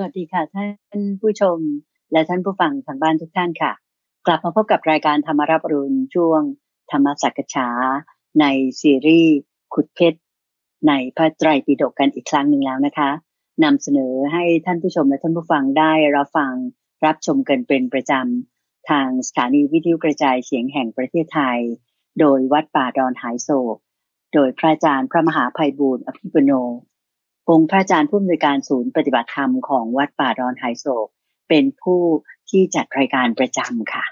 สวัสดีค่ะ ท่านผู้ชม และท่านผู้ฟังทางบ้านทุกท่านค่ะ กลับมาพบกับรายการธรรมรับรุณช่วง ธรรมสักษาในซีรีส์ขุดเพชรในพระไตรปิฎกกันอีกครั้งหนึ่งแล้วนะคะนำเสนอให้ท่านผู้ชมและท่านผู้ฟังได้รับฟังรับชมกันเป็นประจำทางสถานีวิทยุกระจายเสียงแห่งประเทศไทย โดยวัดป่าดอนหายโศก โดยพระอาจารย์พระมหาภัยบูรณ์อภิปุโน องค์พระอาจารย์ผู้อำนวยการศูนย์ปฏิบัติธรรมของวัดป่าดอนไฮโศกเป็นผู้ที่จัดรายการประจำค่ะ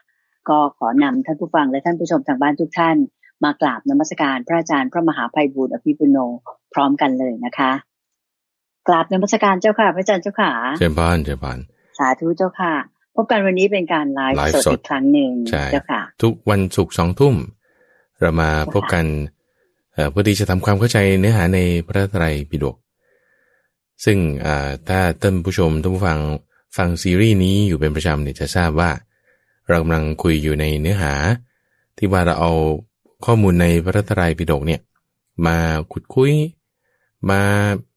ก็ขอนำท่านผู้ฟังและท่านผู้ชมทางบ้านทุกท่าน มากราบนมัสการพระอาจารย์พระมหาภัยบูรณ์อภิปุโนพร้อมกันเลยนะคะกราบนมัสการเจ้าค่ะ พระอาจารย์เจ้าค่ะเจ้าบ้านเจ้าบ้านสาธุเจ้าค่ะ พบกันวันนี้เป็นการไลฟ์สดอีกครั้งหนึ่งเจ้าค่ะ ทุกวันศุกร์สองทุ่ม เรามาพบกันเพื่อที่จะทำความเข้าใจเนื้อหาในพระไตรปิฎก ซึ่งถ้าท่านผู้ชมท่านผู้ฟังฟังซีรีส์นี้อยู่เป็นประจำเนี่ยจะทราบว่า เรากำลังคุยอยู่ในเนื้อหา ที่ว่าเราเอาข้อมูลในพระตรายปิฎกเนี่ยมาขุดคุย มา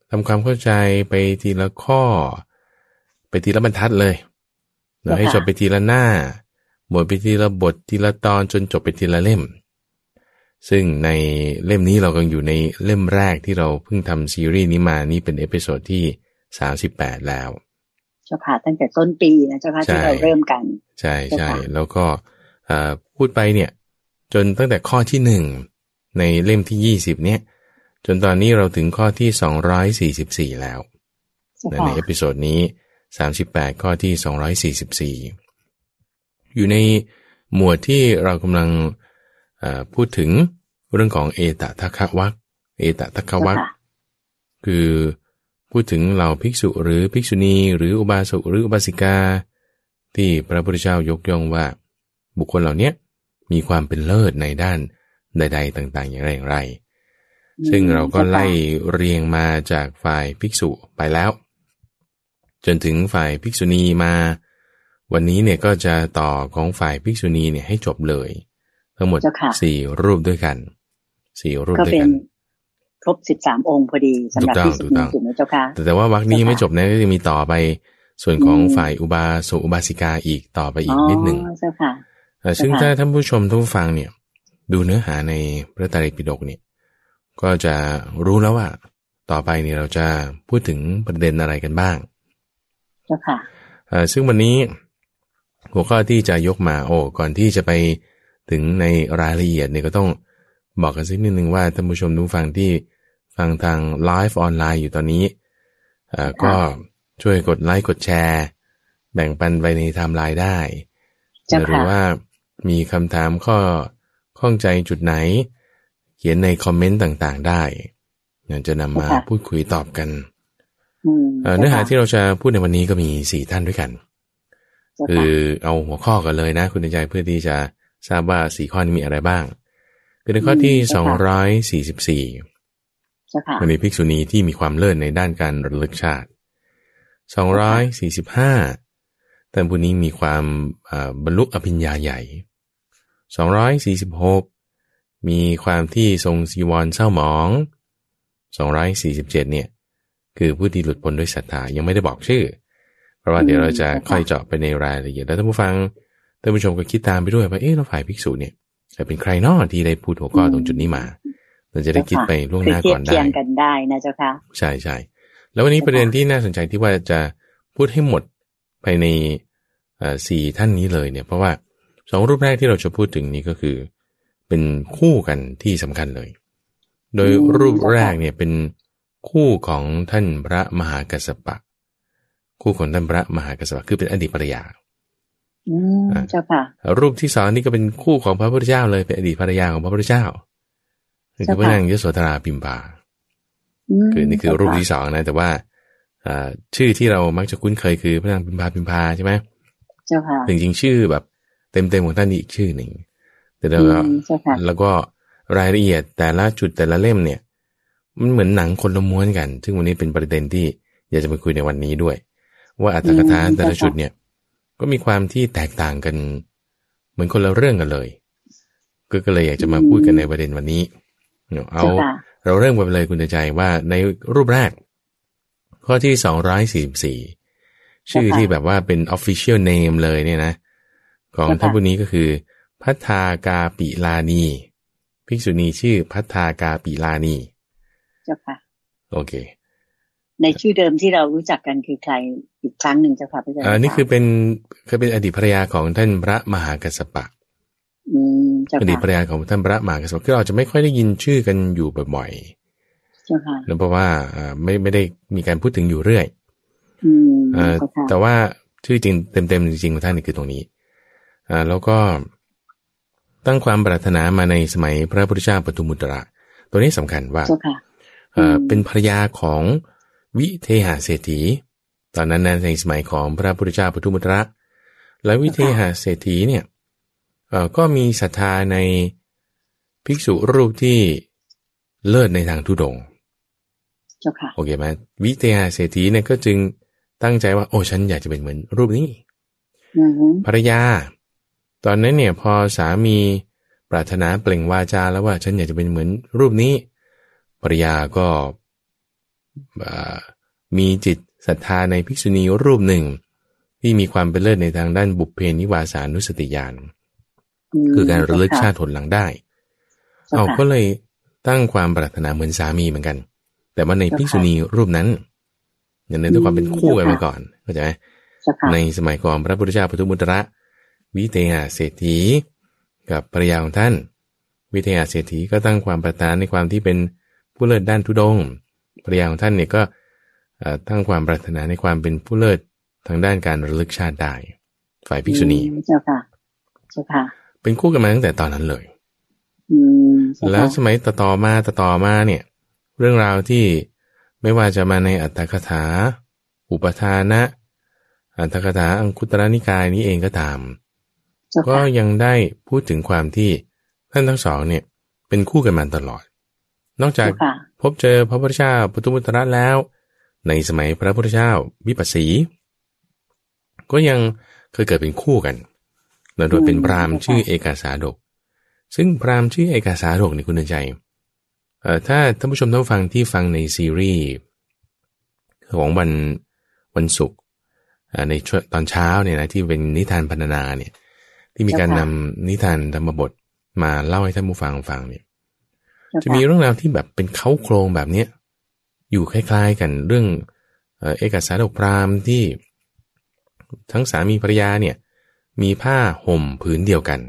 ทำความเข้าใจไปทีละข้อ ไปทีละบรรทัดเลยเราให้จบไปทีละหน้าหมดไปทีละบททีละตอนจนจบไปทีละเล่ม ซึ่งในเล่มนี้เรากำลังอยู่ในเล่มแรกที่เราเพิ่งทำซีรีส์นี้มา นี่เป็น episode ที่สามสิบแปดแล้ว เจ้าค่ะตั้งแต่ต้นปีนะเจ้าค่ะที่เราเริ่มกัน ใช่ใช่แล้วก็พูดไปเนี่ย จนตั้งแต่ข้อที่หนึ่งในเล่มที่ยี่สิบเนี่ย จนตอนนี้เราถึงข้อที่สองร้อยสี่สิบสี่แล้วใน episode นี้สามสิบแปดข้อที่สองร้อยสี่สิบสี่อยู่ในหมวดที่เรากำลัง พูดถึงเรื่องของเอตทัคคะวักเอตทัคคะวักคือพูดถึงเหล่าภิกษุหรือภิกษุณี หรืออุบาสกหรืออุบาสิกา ที่พระพุทธเจ้ายกย่องว่า บุคคลเหล่านี้มีความเป็นเลิศในด้านใด ๆ ต่างๆ อย่างไรอย่างไร ซึ่งเราก็ไล่เรียงมาจากฝ่ายภิกษุไปแล้ว จนถึงฝ่ายภิกษุณีมา วันนี้เนี่ยก็จะต่อของฝ่ายภิกษุณีเนี่ยให้จบเลย ทั้งหมดสี่รูปด้วยกันสี่รูปด้วยกันครบสิบสามองค์พอดีสำหรับที่สุดถูกไหมเจ้าค่ะแต่ว่าวักนี้ไม่จบนะก็จะมีต่อไปส่วนของฝ่ายอุบาสกอุบาสิกาอีกต่อไปอีกนิดหนึ่งเจ้าค่ะซึ่งถ้าท่านผู้ชมทุกฟังเนี่ย ดูเนื้อหาในพระไตรปิฎกเนี่ยก็จะรู้แล้วว่า ต่อไปเนี่ยเราจะพูดถึงประเด็นอะไรกันบ้างเจ้าค่ะซึ่งวันนี้หัวข้อที่จะยกมาโอ้ก่อนที่จะไป ถึงในรายละเอียดเนี่ยก็ต้องบอกกันสักนิดนึงว่าท่านผู้ชมผู้ฟังที่ฟังทางไลฟ์ออนไลน์อยู่ตอนนี้ก็ช่วยกดไลค์กดแชร์ แบ่งปันไปในไทม์ไลน์ได้ หรือว่ามีคำถามข้อข้องใจจุดไหน เขียนในคอมเมนต์ต่างๆได้จะนำมาพูดคุยตอบกันเนื้อหาที่เราจะพูดในวันนี้ก็มีสี่ท่านด้วยกัน คือเอาหัวข้อกันเลยนะ คุณใจเพื่อที่จะ ทราบว่าสี่ข้อนี้มีอะไรบ้าง คือในข้อที่สองร้อยสี่สิบสี่มันมีภิกษุณีที่มีความเลิศในด้านการระลึกชาติสองร้อยสี่สิบห้าท่านผู้นี้มีความบรรลุอภิญญาใหญ่สองร้อยสี่สิบหกมีความที่ทรงสีวรเศร้าหมองสองร้อยสี่สิบเจ็ดเนี่ย คือผู้ที่หลุดพ้นด้วยศรัทธายังไม่ได้บอกชื่อ เพราะว่าเดี๋ยวเราจะค่อยเจาะไปในรายละเอียดแล้วท่านผู้ฟัง ท่านผู้ชมก็คิดตามไปด้วยว่าเอ๊ะเราฝ่ายภิกษุเนี่ยจะเป็นใครนอที่ได้พูดหัวข้อตรงจุดนี้มาเราจะได้คิดไปล่วงหน้าก่อนได้เทียกันได้นะเจ้าค่ะใช่ใช่แล้ววันนี้ประเด็นที่น่าสนใจที่ว่าจะพูดให้หมดภายในสี่ท่านนี้เลยเนี่ย เพราะว่าสองรูปแรกที่เราจะพูดถึงนี้ก็คือ เป็นคู่กันที่สำคัญเลย โดยรูปแรกเนี่ยเป็นคู่ของท่านพระมหากัสสปะ คู่ของท่านพระมหากัสสปะคือเป็นอดีตภรรยา เจ้าค่ะ รูปที่สองนี่ก็เป็นคู่ของพระพุทธเจ้าเลยเป็นอดีตภรรยาของพระพุทธเจ้าคือพระนางยโสธราพิมพาคือนี่คือรูปที่สองนะ แต่ว่าชื่อที่เรามักจะคุ้นเคยคือพระนางพิมพาพิมพาใช่ไหมเจ้าค่ะจริงๆชื่อแบบเต็มๆของท่านอีกชื่อหนึ่งแต่แล้วก็แล้วก็รายละเอียดแต่ละจุดแต่ละเล่มเนี่ย มันเหมือนหนังคนละม้วนกัน ซึ่งวันนี้เป็นประเด็นที่อยากจะมาคุยในวันนี้ด้วย ว่าอัตถกถาแต่ละจุดเนี่ย ก็มีความที่แตกต่างกัน เหมือนคนละเรื่องกันเลยก็ก็เลยอยากจะมาพูดกันในประเด็นวันนี้เอาเราเริ่มกันไปเลยคุณใจว่าในรูปแรก ข้อที่สองร้อยสี่สี่ชื่อที่แบบว่าเป็น official name เลยเนี่ยนะ ของท่านผู้นี้ก็คือ พัฒากาปิลานีภิกษุณีชื่อพัฒากาปิลานีเจ้าค่ะโอเค ในชื่อเดิมที่เรารู้จักกันคือใครอีกครั้งหนึ่งเจ้าค่ะพระอาจารย์อ่านี่คือเป็นคือเป็นอดีตภรรยาของท่านพระมหากัสสปะอืมเจ้าอดีตภรค่ะรยาของท่านพระมหากัสสปะคือเราจะไม่ค่อยได้ยินชื่อกันอยู่บ่อยเจ้าค่ะๆนะเพราะว่าอ่าไม่ไม่ได้มีการพูดถึงอยู่เรื่อยอืมเอ่อเจ้าค่ะแต่ว่าชื่อจริงเต็มๆจริงๆของท่านนี่คือตรงนี้อ่าแล้วก็ตั้งความปรารถนามาในสมัยพระพุทธเจ้าปทุมมุตระ ตัวนี้สำคัญว่าเจ้าค่ะเอ่ออมเป็นภรรยาของ วิเทหาเศรษฐี ตอนนั้นนะในสมัยของพระพุทธเจ้าปทุมมุตระและวิเทหาเศรษฐีเนี่ยเอ่อก็มีศรัทธาในภิกษุรูปที่เลิศในทางทุดงค์เจ้าค่ะโอเคไหมวิเทหาเศรษฐีเนี่ยก็จึงตั้งใจว่า โอ้ฉันอยากจะเป็นเหมือนรูปนี้อือฮึภรรยา ตอนนั้นเนี่ยพอสามีปรารถนาเปล่งวาจาแล้วว่าฉันอยากจะเป็นเหมือนรูปนี้ภรรยาก็อ่า มีจิตศรัทธาในภิกษุณีรูปหนึ่ง ที่มีความเป็นเลิศในทางด้านบุพเพนิวาสานุสติญาณมคือการระลึกเจ้ชาติผลหลังได้ค่ะเอาก็เลยตั้งความปรารถนาเหมือนสามีเหมือนกัน แต่ว่าในภิกษุณีรูปนั้นอย่างนั้นด้วยความเป็นคู่กันมาก่อนเข้าใจไหมเจ้าค่ะในสมัยก่อนพระพุทธเจ้าปทุมมุตระ วิเทหาเศรษฐี กับภรรยาของท่าน วิเทหาเศรษฐีก็ตั้งความปรารถนาในความที่เป็นผู้เลิศด้านทุดงค์ ภรรยาของท่านเนี่ยก็เอ่อตั้งความปรารถนาในความเป็นผู้เลิศทางด้านการระลึกชาติได้ ฝ่ายภิกษุณีอืมเจ้าค่ะเจ้าค่ะ เป็นคู่กันมาตั้งแต่ตอนนั้นเลยอืมเจ้าแล้วค่ะสมัยต่อต่อๆมาต่อต่อๆมาเนี่ย เรื่องราวที่ไม่ว่าจะมาในอัตถกถา อุปทานะ อัตถกถาอังคุตรนิกายนี้เองก็ตามเจ้าก็ค่ะยังได้พูดถึงความที่ท่านทั้งสองเนี่ย เป็นคู่กันมาตลอด นอกจากเจ้าค่ะพบเจอพระพุทธเจ้าปทุมุตระแล้ว ในสมัยพระพุทธเจ้าวิปัสสี ก็ยังเคยเกิดเป็นคู่กันแล้วโดยเป็นพราหมณ์ชื่อเอกาสาดก ซึ่งพราหมณ์ชื่อเอกาสาดกนี่คุณเดินใจเอ่อถ้าท่านผู้ชมท่านผู้ฟังที่ฟังในซีรีส์ของวันวันศุกร์เอ่อในช่วงตอนเช้าเนี่ยนะที่เป็นนิทานพรรณนาเนี่ยที่มีการนำนิทานธรรมบทมาเล่าให้ท่านผู้ฟังฟังเนี่ยเจ้าจะค่ะมีเรื่องราวที่แบบเป็นเขาโครงแบบเนี้ยอยู่คล้ายๆกันเรื่องเอ่อเอกสารดกพราหมณ์ที่ทั้งสามีภรรยาเนี่ยมีผ้าห่มผืนเดียวกัน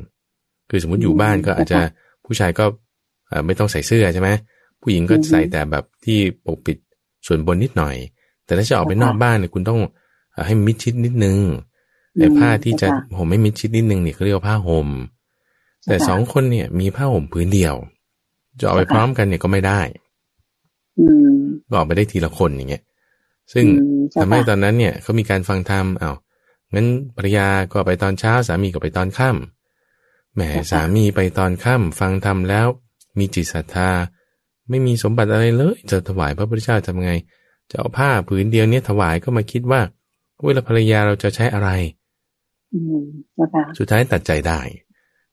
คือสมมติอยู่บ้านก็อาจจะผู้ชายก็เอ่อไม่ต้องใส่เสื้อใช่ไหมผู้หญิงก็ใส่แต่แบบที่ปกปิดส่วนบนนิดหน่อย แต่ถ้าจะออกไปนอกบ้านเนี่ยคุณต้องเอ่อให้มิดชิดนิดนึงแต่ผ้าที่จะห่มไม่มิดชิดนิดนึงเนี่ยเขาเรียกว่าผ้าห่มแต่สองคนเนี่ยมีผ้าห่มผืนเดียว จะออกไปพร้อมกันเนี่ยก็ไม่ได้อืมก็ออกไปได้ทีละคนอย่างเงี้ย ซึ่งอืมเจ้าทำให้ค่ะตอนนั้นเนี่ยเขามีการฟังธรรมอ้าวงั้นภรรยาก็ไปตอนเช้าสามีก็ไปตอนค่ำแหมสามีไปตอนค่ำฟังธรรมแล้ว มีจิตศรัทธา ไม่มีสมบัติอะไรเลย จะถวายพระพุทธเจ้าทำไง จะเอาผ้าผืนเดียวเนี่ยถวายก็มาคิดว่าเวลาภรรยาเราจะใช้อะไรอืมเจ้าค่ะสุดท้ายตัดใจได้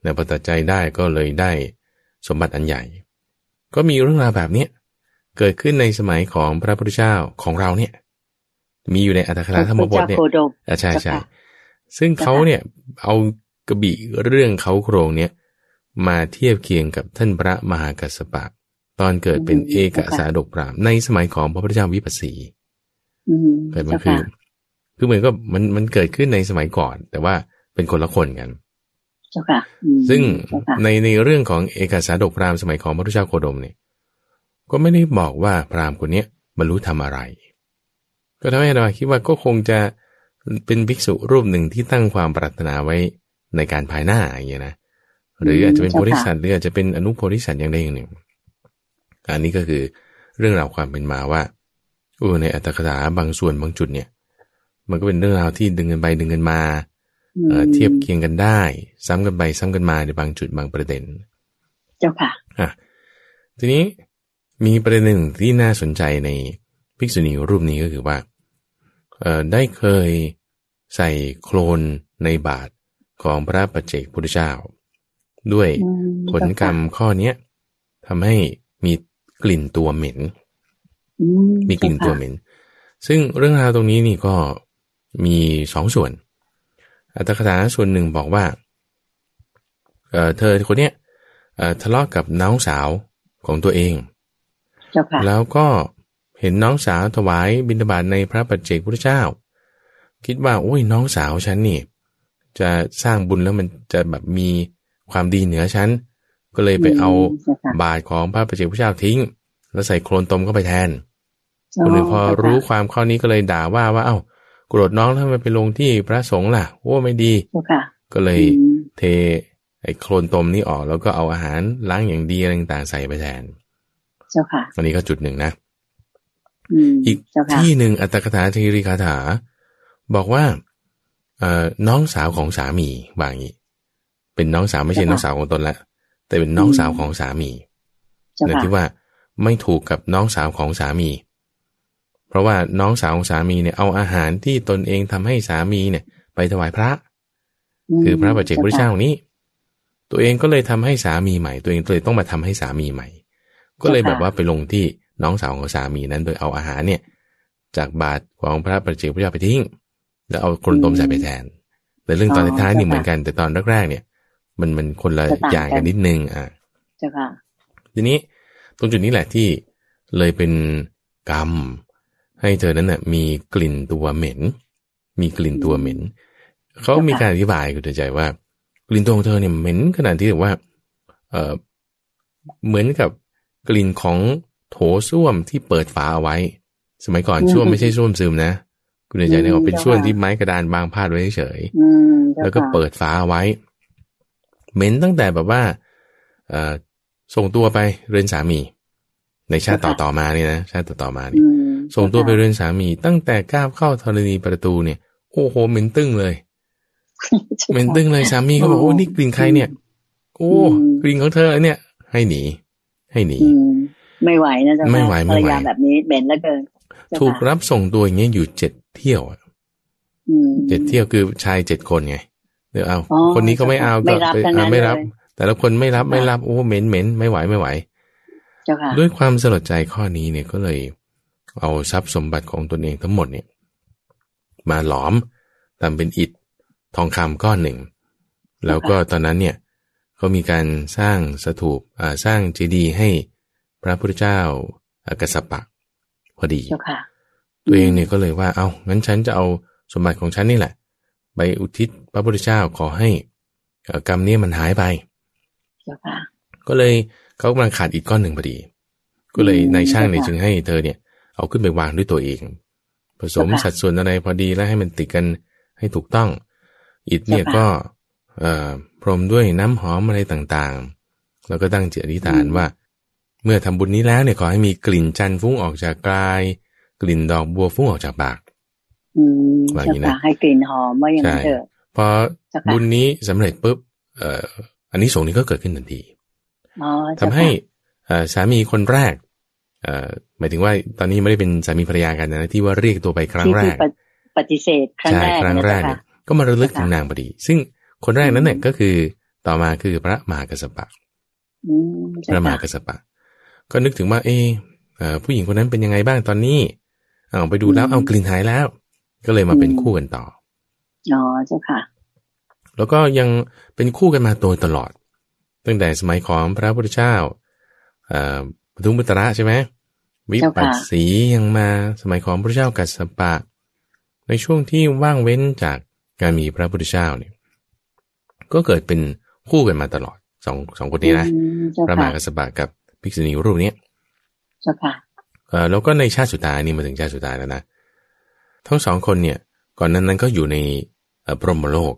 แต่พอตัดใจได้ก็เลยได้สมบัติอันใหญ่ ก็มีเรื่องราวแบบเนี้ยเกิดขึ้นในสมัยของพระพุทธเจ้าของเราเนี่ย มีอยู่ในอัตถกถาธรรมบทเนี่ยพระจ้าโคดมอะใช่ใช่เจ้าค่ะซึ่งเขาเนี่ยเอากระบี่เรื่องเขาโครงเนี่ยมาเทียบเคียงกับท่านพระมหากัสสปะ ตอนเกิดเป็นเอกสาดกพรามในสมัยของพระพุทธเจ้าวิปัสสีอืมเกิดมัเจ้านคือค่ะคือเหมือนก็มันมันเกิดขึ้นในสมัยก่อน แต่ว่าเป็นคนละคนกันเจ้าค่ะอืม ซึ่งเจ้าค่ะในในเรื่องของเอกสาดกพราหมณ์สมัยของพระพุทธเจ้าโคดมเนี่ยก็ไม่ได้บอกว่าพราหมณ์คนเนี้ยบรรลุทำอะไร ก็ทำให้เราคิดว่าก็คงจะเป็นภิกษุรูปหนึ่งที่ตั้งความปรารถนาไว้ในการภายหน้าอย่างเงี้ยนะหรืออาจจะเป็นโพธิสัตว์หรืออาจจะเป็นอนุโพธิสัตว์อย่างใดอย่างหนึ่ง อันนี้ก็คือเรื่องราวความเป็นมาว่าเออในอัตถกถาบางส่วนบางจุดเนี่ย มันก็เป็นเรื่องราวที่ดึงกันไปดึงกันมา เอ่อเทียบเคียงกันได้ ซ้ำกันไปซ้ำกันมาในบางจุดบางประเด็น เจ้าค่ะอะทีนี้มีประเด็นหนึ่งที่น่าสนใจในภิกษุณีรูปนี้ก็คือว่าเอ่อได้เคยใส่โคลนในบาทของพระปัจเจกพุทธเจ้า ด้วยอืมผลกรรมข้อเนี้ยทำให้มีกลิ่นตัวเหม็นอืมีกลิ่นตัวเหม็น ซึ่งเรื่องราวตรงนี้นี่ก็มีสองส่วน อัตถกถาส่วนหนึ่งบอกว่าเออเธอคนเนี้ยเออทะเลาะกับน้องสาวของตัวเองเจ้าค่ะแล้วก็เห็นน้องสาวถวายบิณฑบาตในพระปัจเจกพุทธเจ้า คิดว่าโอ้ยน้องสาวฉันนี่จะสร้างบุญแล้วมันจะแบบมีความดีเหนือฉัน ก็เลยไปเอาเจ้าค่ะบาตรของพระปัจเจกพุทธเจ้าทิ้ง แล้วใส่โคลนตมเข้าไปแทนอ๋อคนอื่นพอเจ้าค่ะรู้ความข้อนี้ก็เลยด่าว่าว่าเอ้า โกรธน้องแล้วทำไมไปลงที่พระสงฆ์ล่ะโอ้ไม่ดีเจ้าค่ะก็เลยอืมเทไอ้โคลนตมนี้ออก แล้วก็เอาอาหารล้างอย่างดีอะไรต่างๆใส่ไปแทน เจ้าค่ะอันนี้ก็จุดหนึ่งนะอืมอีกเจ้าค่ะที่หนึ่งอัตถกถาทีริคาถา บอกว่าเอ่อน้องสาวของสามีบางอย่างนี้เป็นน้องสาวไม่ใช่น้องสาวของตนละ แต่เป็นน้องสาวของสามีเจ้าเนี่ยค่ะที่ว่าไม่ถูกกับน้องสาวของสามี เพราะว่าน้องสาวของสามีเนี่ยเอาอาหารที่ตนเองทำให้สามีเนี่ย ไปถวายพระมคือพระปัจเจกพุทธเจ้านี้ ตัวเองก็เลยทำให้สามีใหม่ ตัวเองเลยต้องมาทำให้สามีใหม่ ก็เลยแบบว่าไปลงที่น้องสาวของสามีนั้น โดยเอาอาหารเนี่ย จากบาตรของพระปัจเจกพุทธเจ้าไปทิ้ง แล้วเอาคนต้มใส่ไปแทนแต่เรื่องตอนท้ายๆนี่เหมือนกัน แต่ตอนแรกๆเนี่ย มันมันคนละอย่างกันนิดนึงอะเจ้าค่ะทีนี้ตรงจุดนี้แหละที่เลยเป็นกรรม ให้เธอนั้นน่ะมีกลิ่นตัวเหม็น มีกลิ่นตัวเหม็น เขามีการอธิบายคุณใจว่า กลิ่นตัวของเธอเนี่ยเหม็นขนาดที่แบบว่า เออเหมือนกับกลิ่นของโถส้วมที่เปิดฝาเอาไว้ สมัยก่อนส้วมไม่ใช่ส้วมซึมนะ คุณใจเนี่ยเป็นส้วมที่ไม้กระดานบางพาดไว้เฉยอืมจ้าแล้วก็ค่ะเปิดฝาเอาไว้ เหม็นตั้งแต่แบบว่าเอ่อส่งตัวไปเรือนสามี ในชาติต่อต่อๆมาเนี่ยนะชาติต่อต่อๆมาเนี่ยอืม ส่งตัวไปเรือนสามี ตั้งแต่ก้าวเข้าธรณีประตูเนี่ย โอ้โหเหม็นตึ้งเลยเหม็นตึ้งเลยสามีก็บอกโอ้นี่กลิ่นใครเนี่ย โอ้กลิ่นของเธอเนี่ย ให้หนี ให้หนีอืมไม่ไหวนะเจ้าค่ะไม่ไหวไม่ไหวภรรยาแบบนี้เหม็นเหลือเกินเจ้าถูกค่ะรับส่งตัวอย่างเงี้ยอยู่เจ็ดเที่ยวอะอืมเจ็ดเที่ยวคือชายเจ็ดคนไงเดี๋ยวเอาอ๋อคนนี้ก็ไม่เอาไม่ก็รับไปทั้งนั้นอ่าไม่รับเลยแต่ละคนไม่รับค่ะไม่รับโอ้เหม็นเหม็นไม่ไหวไม่ไหวเจ้าค่ะด้วยความสลดใจข้อนี้เนี่ยก็เลย เอาทรัพย์สมบัติของตนเองทั้งหมดเนี่ยมาหลอมทำเป็นอิฐทองคำก้อนหนึ่ง แล้วก็ตอนนั้นเนี่ยก็มีการสร้างสถูปอ่าสร้างเจดีย์ให้พระพุทธเจ้าอ่ากัสสปะพอดีเจ้าค่ะตัวเองเนี่ยก็เลยว่าเอางั้นฉันจะเอาสมบัติของฉันนี่แหละ ไปอุทิศพระพุทธเจ้าขอให้เอ่อกรรมนี้มันหายไปเจ้าค่ะก็เลยเขากำลังขาดอีกก้อนหนึ่งพอดี ก็เลยอืมนายช่างเนี่ยค่ะจึงให้เธอเนี่ย เอาขึ้นไปวางด้วยตัวเอง ผสมค่ะสัดส่วนอะไรพอดีแล้วให้มันติดกันให้ถูกต้อง อิฐเนี่ยค่ะก็เอ่อพรมด้วยน้ำหอมอะไรต่างๆ แล้วก็ตั้งจิตอธิษฐานว่า เมื่อทำบุญนี้แล้วเนี่ยขอให้มีกลิ่นจันทร์ฟุ้งออกจากกาย กลิ่นดอกบัวฟุ้งออกจากปากอืมว่าอเจ้าย่างนี้นะค่ะให้กลิ่นหอมว่าอย่างนั้นเถอะพอเจ้าค่ะบุญนี้สำเร็จปุ๊บเอ่ออันนี้สงส์นี้ก็เกิดขึ้นทันทีอ๋อทำให้เอ่อสามีคนแรกเอ่อ หมายถึงว่าตอนนี้ไม่ได้เป็นสามีภรรยากันนะที่ว่าเรียกตัวไปครั้งที่แรที่กปฏิปฏิเสธครั้งใช่แรกครั้งแรกนะเนี่ยเจ้าค่ะก็มาระลึกถึงค่ะนางพอดี ซึ่งคนแรกนั้นเนี่ยก็คือต่อมาคือพระมหากัสสปะอืมพเจ้าระมหาค่ะกัสสปะ ก็นึกถึงว่า เออเอ่อผู้หญิงคนนั้นเป็นยังไงบ้างตอนนี้เอาไปดูแล้วเอากลิ่นหายแล้ว ก็เลยมาเป็นคู่กันต่ออ๋อเจ้าค่ะ แล้วก็ยังเป็นคู่กันมาโดยตลอดตั้งแต่สมัยของพระพุทธเจ้าเอ่อปทุมพุตระใช่ไหม วิเจ้าค่ะปัสสียังมาสมัยของพระเจ้ากัสสปะ ในช่วงที่ว่างเว้นจากการมีพระพุทธเจ้าเนี่ยก็เกิดเป็นคู่กันมาตลอดสองสองคนนี้นะอืมเจ้าพระมค่ะหากัสสปะกับภิกษุณีรูปเนี้ยเจ้าค่ะเอ่อแล้วก็ในชาติสุดท้ายนี่มาถึงชาติสุดท้ายแล้วนะทั้งสองคนเนี่ยก่อนนั้นนั้นก็อยู่ในเอ่อพรหมโลก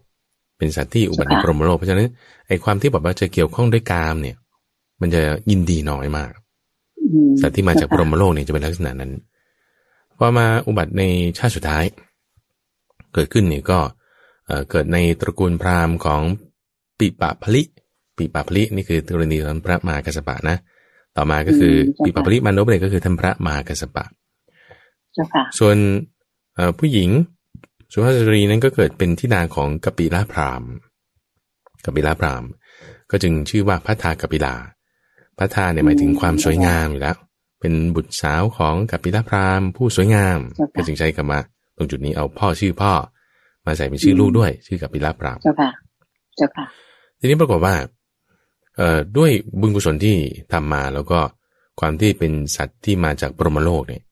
เป็นสัตว์ที่อุบัติในค่ะพรหมโลกเพราะฉะนั้นไอ้ความที่แบบว่าจะเกี่ยวข้องด้วยกามเนี่ย มันจะยินดีน้อยมากอืม สัตว์ที่มาจากพรหมโลกเนี่ยจะเป็นลักษณะนั้นพอมาอุบัติในชาติสุดท้าย เกิดขึ้นเนี่ยก็เอ่อเกิดในตระกูลพราหมณ์ของปิปะพลิปิปะพลินี่คือกรณีของพระมหากัสสปะนะ ต่อมาก็คือปิปะพลิมานพเนี่ยก็คือท่านพระมหากัสสปะเจ้าค่ะส่วนเอ่อผู้หญิงสุภาพสตรีนั้นก็เกิดเป็นทิดาของกปิลาพราหมณ์กปิลาพราหมณ์ ก็จึงชื่อว่าพัทธากปิลา พัทธาเนี่ยหมายถึงความสวยงามอยู่แล้ว เป็นบุตรสาวของกปิลาพราหมณ์ผู้สวยงาม ก็จึงใช้คำว่าตรงจุดนี้เอาพ่อชื่อพ่อ มาใส่เป็นชื่อลูกด้วย ชื่อกับปิลาปรามเจ้าค่ะเจ้าค่ะ ทีนี้ปรากฏว่าเอ่อด้วยบุญกุศลที่ทำมาแล้วก็ความที่เป็นสัตว์ที่มาจากปรหมโลกเนี่ย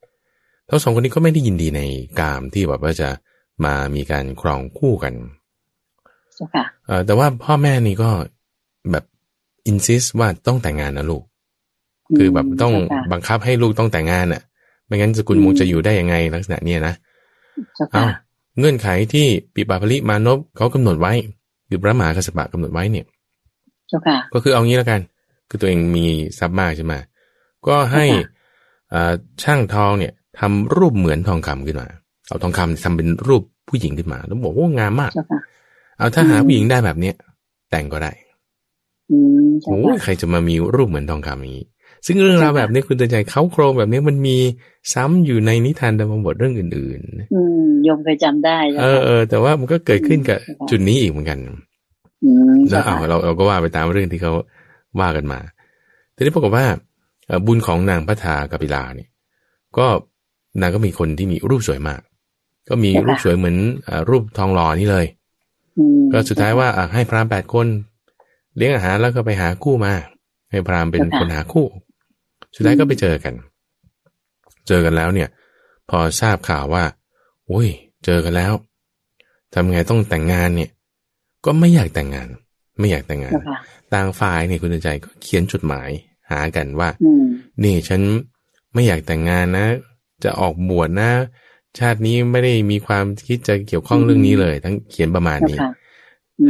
ทั้งสองคนนี้ก็ไม่ได้ยินดีในกามที่แบบว่าจะมามีการครองคู่กันเจ้าค่ะเอ่อแต่ว่าพ่อแม่นี่ก็แบบ อินซิสว่าต้องแต่งงานนะลูก คือแบบต้องเจ้าค่ะบังคับให้ลูกต้องแต่งงานอะ ไม่งั้นสกุลอืมวงศ์จะอยู่ได้ยังไงลักษณะเนี้ยนะเจ้าเอาค่ะเงื่อนไขที่ปิปาภริมานพเขากำหนดไว้คือพระมหากัสสปะกำหนดไว้เนี่ยเจ้าค่ะก็คือเอางี้แล้วกัน คือตัวเองมีทรัพย์มากใช่ไหมก็ให้ค่ะอ่าช่างทองเนี่ยทำรูปเหมือนทองคำขึ้นมา เอาทองคำทำเป็นรูปผู้หญิงขึ้นมา แล้วบอกว่างามมากเจ้าค่ะเอาถ้าหาอืมผู้หญิงได้แบบเนี้ยแต่งก็ได้อืมเจ้า โอ้ยค่ะใครจะมามีรูปเหมือนทองคำอย่างนี้ ซึ่งเรื่องราวใช่ค่ะแบบนี้คุณเตือนใจเขาโครงแบบนี้มันมีซ้ำอยู่ในนิทานดำบทเรื่องอื่นอืมโยมเคยจำได้ๆเจ้าเออค่ะเออแต่ว่ามันก็เกิดขึ้นกับใช่ค่ะจุดนี้อีกเหมือนกันอืมแล้เจ้าวเอาค่ะเราเราก็ว่าไปตามเรื่องที่เขาว่ากันมาทีนี้ปรากฏว่าเอ่อบุญของนางพัฒากปิลาเนี่ย ก็นางก็มีคนที่มีรูปสวยมาก ก็มีรูปสวยเหมือนเอ่อรูปทองหล่อนี่เลยอืมก็สุดท้ายว่าอะให้พราหมณ์แปดคน เลี้ยงอาหารแล้วก็ไปหาคู่มา ให้พราหมณ์เป็นคนหาคู่ สุดท้ายก็ไปเจอกัน เจอกันแล้วเนี่ย พอทราบข่าวว่าโอ้ย เจอกันแล้วทำไงต้องแต่งงานเนี่ย ก็ไม่อยากแต่งงาน ไม่อยากแต่งงานเจ้าค่ะต่างฝ่ายเนี่ยคุณใจก็เขียนจดหมายหากันว่าอืมนี่ฉันไม่อยากแต่งงานนะ จะออกบวชนะ ชาตินี้ไม่ได้มีความคิดจะเกี่ยวข้องเรื่องนี้เลย ทั้งเขียนประมาณเจ้านี้ค่ะอืม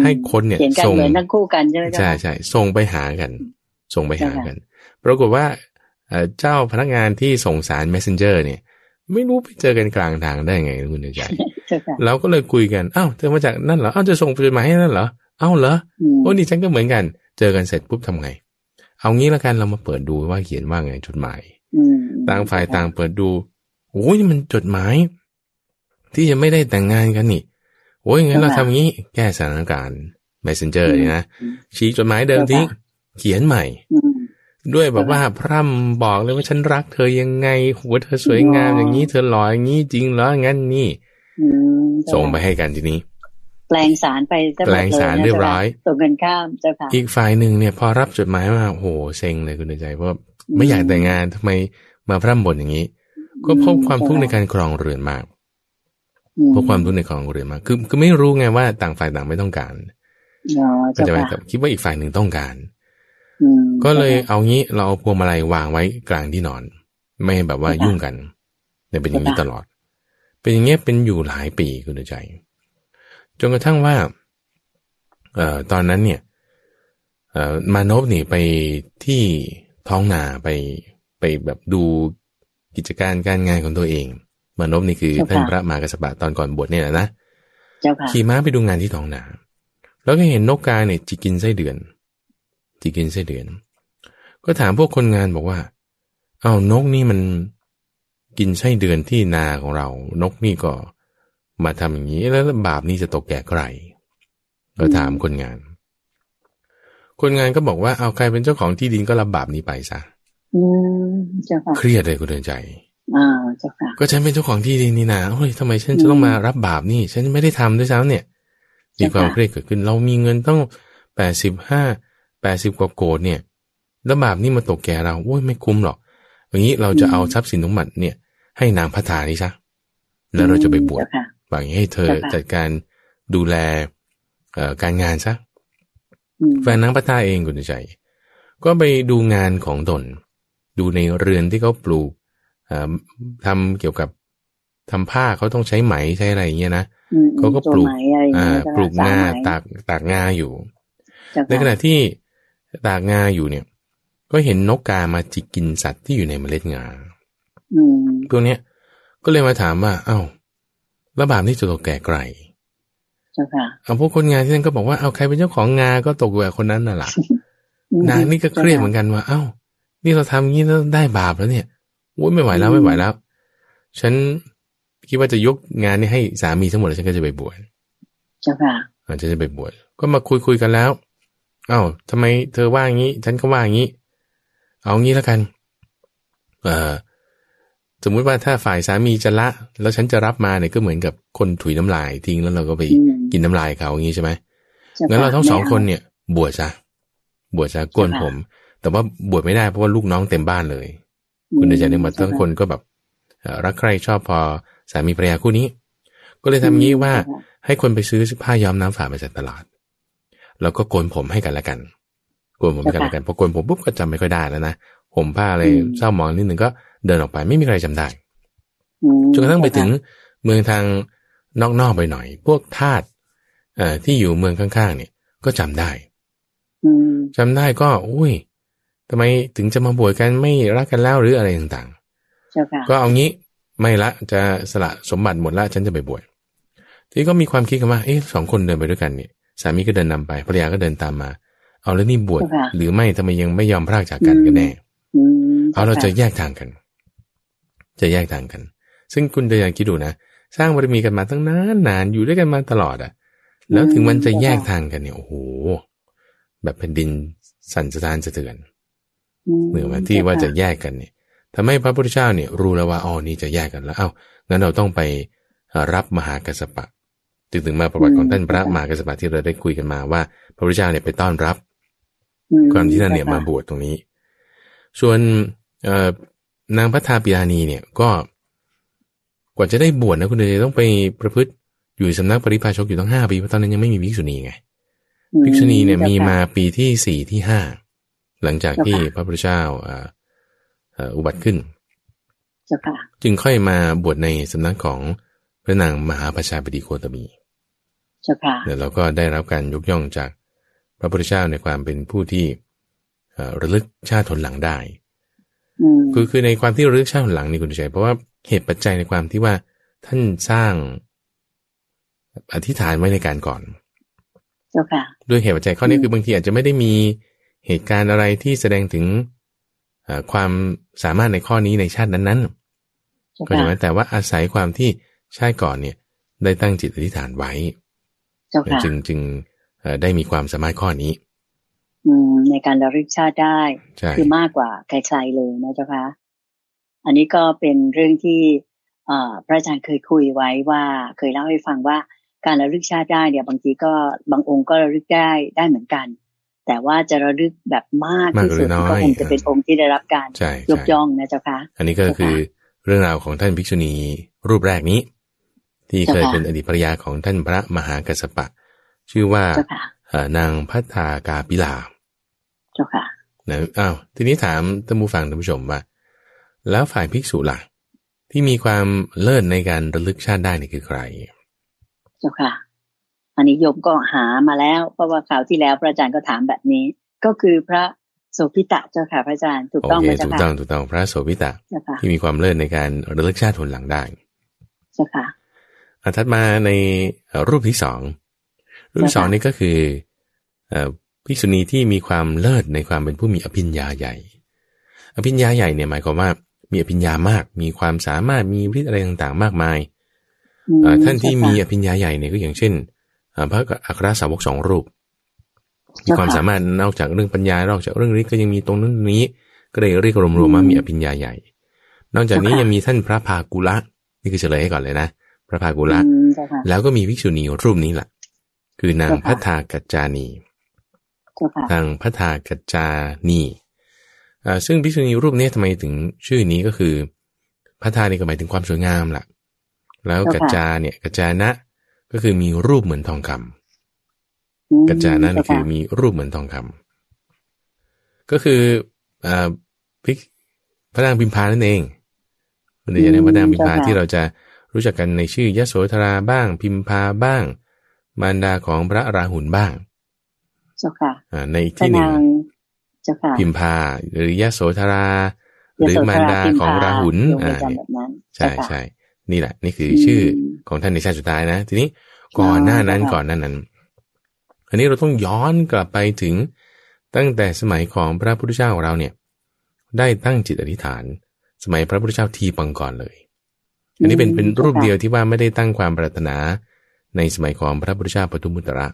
ให้คนเนี่ยเขียนกันส่งเหมือนทั้งคู่กันใช่ไหมเจ้าใช่ค่ะใช่ส่งไปหากัน ส่งไปหากัน ปรากฏว่าเอ่อเจ้าพนักงานที่ส่งสาร messenger เนี่ย ไม่รู้ไปเจอกันกลางทางได้ไงคุณใจเจ้าค่ะเราก็เลยคุยกันอ้าวเธอมาจากนั่นเหรออ้าวจะส่งจดหมายให้นั่นเหรอเอ้าเหรออืมโอ้นี่ฉันก็เหมือนกัน เจอกันเสร็จปุ๊บทำไง เอางี้แล้วกันเรามาเปิดดูว่าเขียนว่าไงจดหมายอืมต่างฝ่ายต่างเปิดดูโอ้ยนี่มันจดหมาย ที่จะไม่ได้แต่งงานกันนี่ โอ้ยงั้นเราทำงี้ แก้สถานการณ์ messenger เนี่ยนะ ชี้จดหมายเดิมทิ้งเขียนใหม่อืมด้วยแบบว่าพร่ำบอกเลยว่าฉันรักเธอยังไงหัวเธอสวยงามอ๋อออย่างนี้เธอหล่ออย่างนี้จริงเหรองั้นนี่อืมเจ้าค่ะส่งไปให้กันทีนี้แปลงสารไปซะหมดแปลงสารนะเรียบร้อยตรงกันข้ามเจ้าค่ะอีกฝ่ายหนึ่งเนี่ย พอรับจดหมายมาโอ้โหเซ็งเลยคุณเดชใจเพราะว่าไม่อยากแต่งงานทำไมมาพร่ำบ่นอย่างนี้ ก็พบความทุกข์ในการครองเรือนมาก อืมพบความทุกข์ในครองเรือนมากคือคือไม่รู้ไงว่าต่างฝ่ายต่างไม่ต้องการอ๋อก็เจ้าจะไปค่ะคิดว่าอีกฝ่ายหนึ่งต้องการอืมก็เลยเอางี้เราเอาพวงมาลัยวางไว้กลางที่นอน ไม่ให้แบบว่ายุ่งกันเนี่ยเป็นอย่างนี้ตลอด เป็นอย่างเงี้ยเป็นอยู่หลายปีคุณเดชใจ จนกระทั่งว่าเอ่อตอนนั้นเนี่ยเอ่อมานพนี่ไปที่ท้องนาไปไปแบบดูกิจการการงานของตัวเอง มานพนี่คือท่านพระมหากษัตริย์ตอนก่อนบวชเนี่ยแหละนะเจ้าค่ะขี่ม้าไปดูงานที่ท้องนา แล้วก็เห็นนกกาเนี่ยจิกกินไส้เดือน จิกกินไส้เดือน ก็ถามพวกคนงานบอกว่า เอานกนี่มันกินไส้เดือนที่นาของเรา นกนี่ก็มาทำอย่างนี้ แล้วบาปนี้จะตกแก่ใครก็ถามคนงาน คนงานก็บอกว่าเอาใครเป็นเจ้าของที่ดินก็รับบาปนี้ไปซะอืมเจ้าค่ะเครียดเลยคุณเดินใจ อ่าเจ้าค่ะก็ฉันเป็นเจ้าของที่ดินนี่นะเฮ้ยทำไมฉันจะต้องมารับบาปนี่ ฉันไม่ได้ทำด้วยซ้ำเนี่ยมีความเครียดเกิดขึ้น เรามีเงินต้องแปดสิบห้าแปดสิบกว่าโกดเนี่ย แล้วบาปนี่มาตกแก่เราโอ้ยไม่คุ้มหรอก อย่างนี้เราจะเอาทรัพย์สินทั้งหมดเนี่ย ให้นางพัฒานี่ซะแล้วเราจะไปบวชเจ้าค่ะบอกอย่างนี้ให้เธอเจ้าค่ะจัดการดูแลเอ่อการงานซะอืมแฟนนางพัฒาเองคุณใจ ก็ไปดูงานของตนดูในเรือนที่เขาปลูกเอ่อ ทำเกี่ยวกับทำผ้าเขาต้องใช้ไหมใช้อะไรอย่างเงี้ยนะอืมเขาก็ปลูกตัวไหมอะไรอย่างอ่าเงี้ยเจ้าค่ะปลูกงาสไหมตากตากงาอยู่เจ้าในขค่ะณะที่ตากงาอยู่เนี่ย ก็เห็นนกกามาจิกกินสัตว์ที่อยู่ในเมล็ดงาอืมพวกเนี้ย ก็เลยมาถามว่า เอ้าแล้วบาปนี่จะตกแก่ใครเจ้าค่ะเอาพวกคนงานที่นั่นก็บอกว่าเอาใครเป็นเจ้าของงาก็ตกแก่คนนั้นน่ะล่ะอืมนางนี่ก็เครียดเหมือนกันว่า เอ้า นี่เราทำงี้แล้วได้บาปแล้วเนี่ยโอ้ยไม่ไหวแล้วไม่ไหวแล้ว ฉันคิดว่าจะยกงานนี้ให้สามีทั้งหมดแล้วฉันก็จะไปบวชเจ้าค่ะอาจจะจะไปบวชก็มาคุยคุยกันแล้วเอ้าทำไมเธอว่างี้ ฉันก็ว่างี้ เอางี้แล้วกัน เอ่อสมมุติว่าถ้าฝ่ายสามีจะละ แล้วฉันจะรับมาเนี่ยก็เหมือนกับคนถุยน้ำลายทิ้งแล้วเราก็ไปกินน้ำลายเขาอย่างนี้ใช่ไหมงั้นเราทั้งสองคนเนี่ย บวชซะบวชซะโกนผม แต่ว่าบวชไม่ได้เพราะว่าลูกน้องเต็มบ้านเลย คุณเดชเนี่ยมาทั้งคนก็แบบรักใครชอบพอสามีภรรยาคู่นี้ ก็เลยทำงี้ว่าให้คนไปซื้อผ้าย้อมน้ำฝาดมาจากตลาด แล้วก็โกนผมให้กันละกันโกนผมให้กันละกันพอโกนผมปุ๊บก็จำไม่ค่อยได้แล้วนะผมผ้าอะไรเศร้ามองนิดหนึ่งก็เดินออกไปไม่มีใครจำได้จนกระทั่งไปถึงเมืองทางนอกๆไปหน่อย พวกทาสเอ่อที่อยู่เมืองข้างๆเนี่ย ก็จำได้จำได้ก็ อุ้ย ทำไมถึงจะมาบวชกันไม่รักกันแล้วหรืออะไรต่างๆก็เอางี้ไม่ละจะสละสมบัติหมดละฉันจะไปบวชทีก็มีความคิดกันว่าเอ๊ะสองคนเดินไปด้วยกันเนี่ยสามีก็เดินนำไปภรรยาก็เดินตามมา เอาแล้วนี่บวชหรือไม่ทำไมยังไม่ยอมพรากจากกันกันแน่เอาเราจะแยกทางกัน จะแยกทางกัน ซึ่งคุณเดียนคิดดูนะสร้างบารมีกันมาตั้งนานนานอยู่ด้วยกันมาตลอดอะ แล้วถึงมันจะแยกทางกันเนี่ยโอ้โหแบบแผ่นดินสั่นสะท้านสะเทือน เหนือมาที่ว่าจะแยกกันเนี่ยทำให้พระพุทธเจ้าเนี่ยรู้แล้วว่าอ๋อนี่จะแยกกันแล้ว เอ้างั้นเราต้องไปรับมหากัสปะถึงถึงมาประวัติของท่านพระมหากัสปะที่เราได้คุยกันมาว่า พระพุทธเจ้าเนี่ยไปต้อนรับก่อนที่ท่านเนี่ยมาบวชตรงนี้ ส่วนนางพัฒาปิยานีเนี่ยก็กว่าจะได้บวชนะคุณเดชต้องไปประพฤติอยู่สำนักปริพาชกอยู่ตั้งห้าปีเพราะตอนนั้นยังไม่มีภิกษุณีไงภิกษุณีเนี่ยมีมาปีที่สี่ที่ห้า หลังจากที่พระพุทธเจ้าอุบัติขึ้น จึงค่อยมาบวชในสำนักของพระนางมหาประชาบดีโคตมีเดี๋ยวเราก็ได้รับการยกย่องจากพระพุทธเจ้าในความเป็นผู้ที่ระลึกชาติทนหลังได้คือคือในความที่ระลึกชาติทนหลังนี่คุณชัยเพราะว่าเหตุปัจจัยในความที่ว่าท่านสร้างอธิษฐานไว้ในการก่อนด้วยเหตุปัจจัยข้อนี้คือบางทีอาจจะไม่ได้มี เหตุการณ์อะไรที่แสดงถึงความสามารถในข้อนี้ในชาตินั้นๆ ก็อย่างนั้นแต่ว่าอาศัยความที่ชาติก่อนเนี่ยได้ตั้งจิตอธิษฐานไว้จึงจึงได้มีความสามารถข้อนี้ในการระลึกชาติได้คือมากกว่าใครๆเลยนะเจ้าคะอันนี้ก็เป็นเรื่องที่พระอาจารย์เคยคุยไว้ว่าเคยเล่าให้ฟังว่าการระลึกชาติได้เนี่ยบางทีก็บางองค์ก็ระลึกได้ได้เหมือนกัน แต่ว่าจะระลึกแบบมากที่สุดก็คงจะเป็นองค์ที่ได้รับการยกย่องนะเจ้าคะอันนี้ก็คือเรื่องราวของท่านภิกษุณีรูปแรกนี้ ที่เคยเป็นอดีตภรรยาของท่านพระมหากัสปะ ชื่อว่านางพัฒากาปิลาจ้าค่ะนะอ้าวทีนี้ถามท่านผู้ฟังท่านผู้ชมว่า แล้วฝ่ายภิกษุล่ะที่มีความเลิศในการระลึกชาติได้นี่คือใคร เจ้าค่ะ อันนี้โยมก็หามาแล้ว เพราะว่าข่าวที่แล้วพระอาจารย์ก็ถามแบบนี้ ก็คือพระโสพิตะเจ้าค่ะพระอาจารย์ถูกต้องไหมเจ้าค่ะถูกต้องถูกต้องพระโสพิตะที่มีความเลิศในการระลึกชาติทนหลังได้เจ้าค่ะถัดมาในรูปที่สองรูปที่สองนี่ก็คือภิกษุณีที่มีความเลิศในความเป็นผู้มีอภิญญาใหญ่ อภิญญาใหญ่เนี่ยหมายความว่ามีอภิญญามาก มีความสามารถมีฤทธิ์อะไรต่างๆ มากมายท่านที่มีอภิญญาใหญ่เนี่ยก็อย่างเช่น พระอัครสาวกสองรูปมีความสามารถนอกจากเรื่องปัญญานอกจากเรื่องฤทธิ์ก็ยังมีตรงนั้นนี้ ก็เลยเรียกรวมๆว่ามีอภิญญาใหญ่ นอกจากนี้ยังมีท่านพระภากุละนี่คือเฉลยให้ก่อนเลยนะ พระภากุละแล้วก็มีภิกษุณีรูปนี้แหละคือนางพัฒากัจจานีทางพระธากัจจานีซึ่งภิกษุณีรูปนี้ทำไมถึงชื่อนี้ก็คือพระธานี่ก็หมายถึงความสวยงามล่ะ แล้วกัจจาเนี่ยกัจจานะ ก็คือมีรูปเหมือนทองคำกัจจานะนี่คือมีรูปเหมือนทองคำก็คืออพิกพระนางพิมพานั่นเองมันจะในพระนางพิมพาที่เราจะรู้จักกันในชื่อยโสธราบ้าง พิมพาบ้าง มารดาของพระราหุลบ้างเจ้าค่ะในอีกที่หนึ่งพิมพาหรือยะโสธรา หรือมารดาของราหุลอ่าใช่ใช่ นี่แหละ นี่คือชื่อของท่านในชาติสุดท้ายนะ ทีนี้ก่อนหน้านั้นก่อนหน้านั้น อันนี้เราต้องย้อนกลับไปถึงตั้งแต่สมัยของพระพุทธเจ้าของเราเนี่ย ได้ตั้งจิตอธิษฐาน สมัยพระพุทธเจ้าทีปังก่อนเลย อันนี้เป็นเป็นรูปเดียวที่ว่าไม่ได้ตั้งความปรารถนาในสมัยของพระพุทธเจ้าปทุมุตระ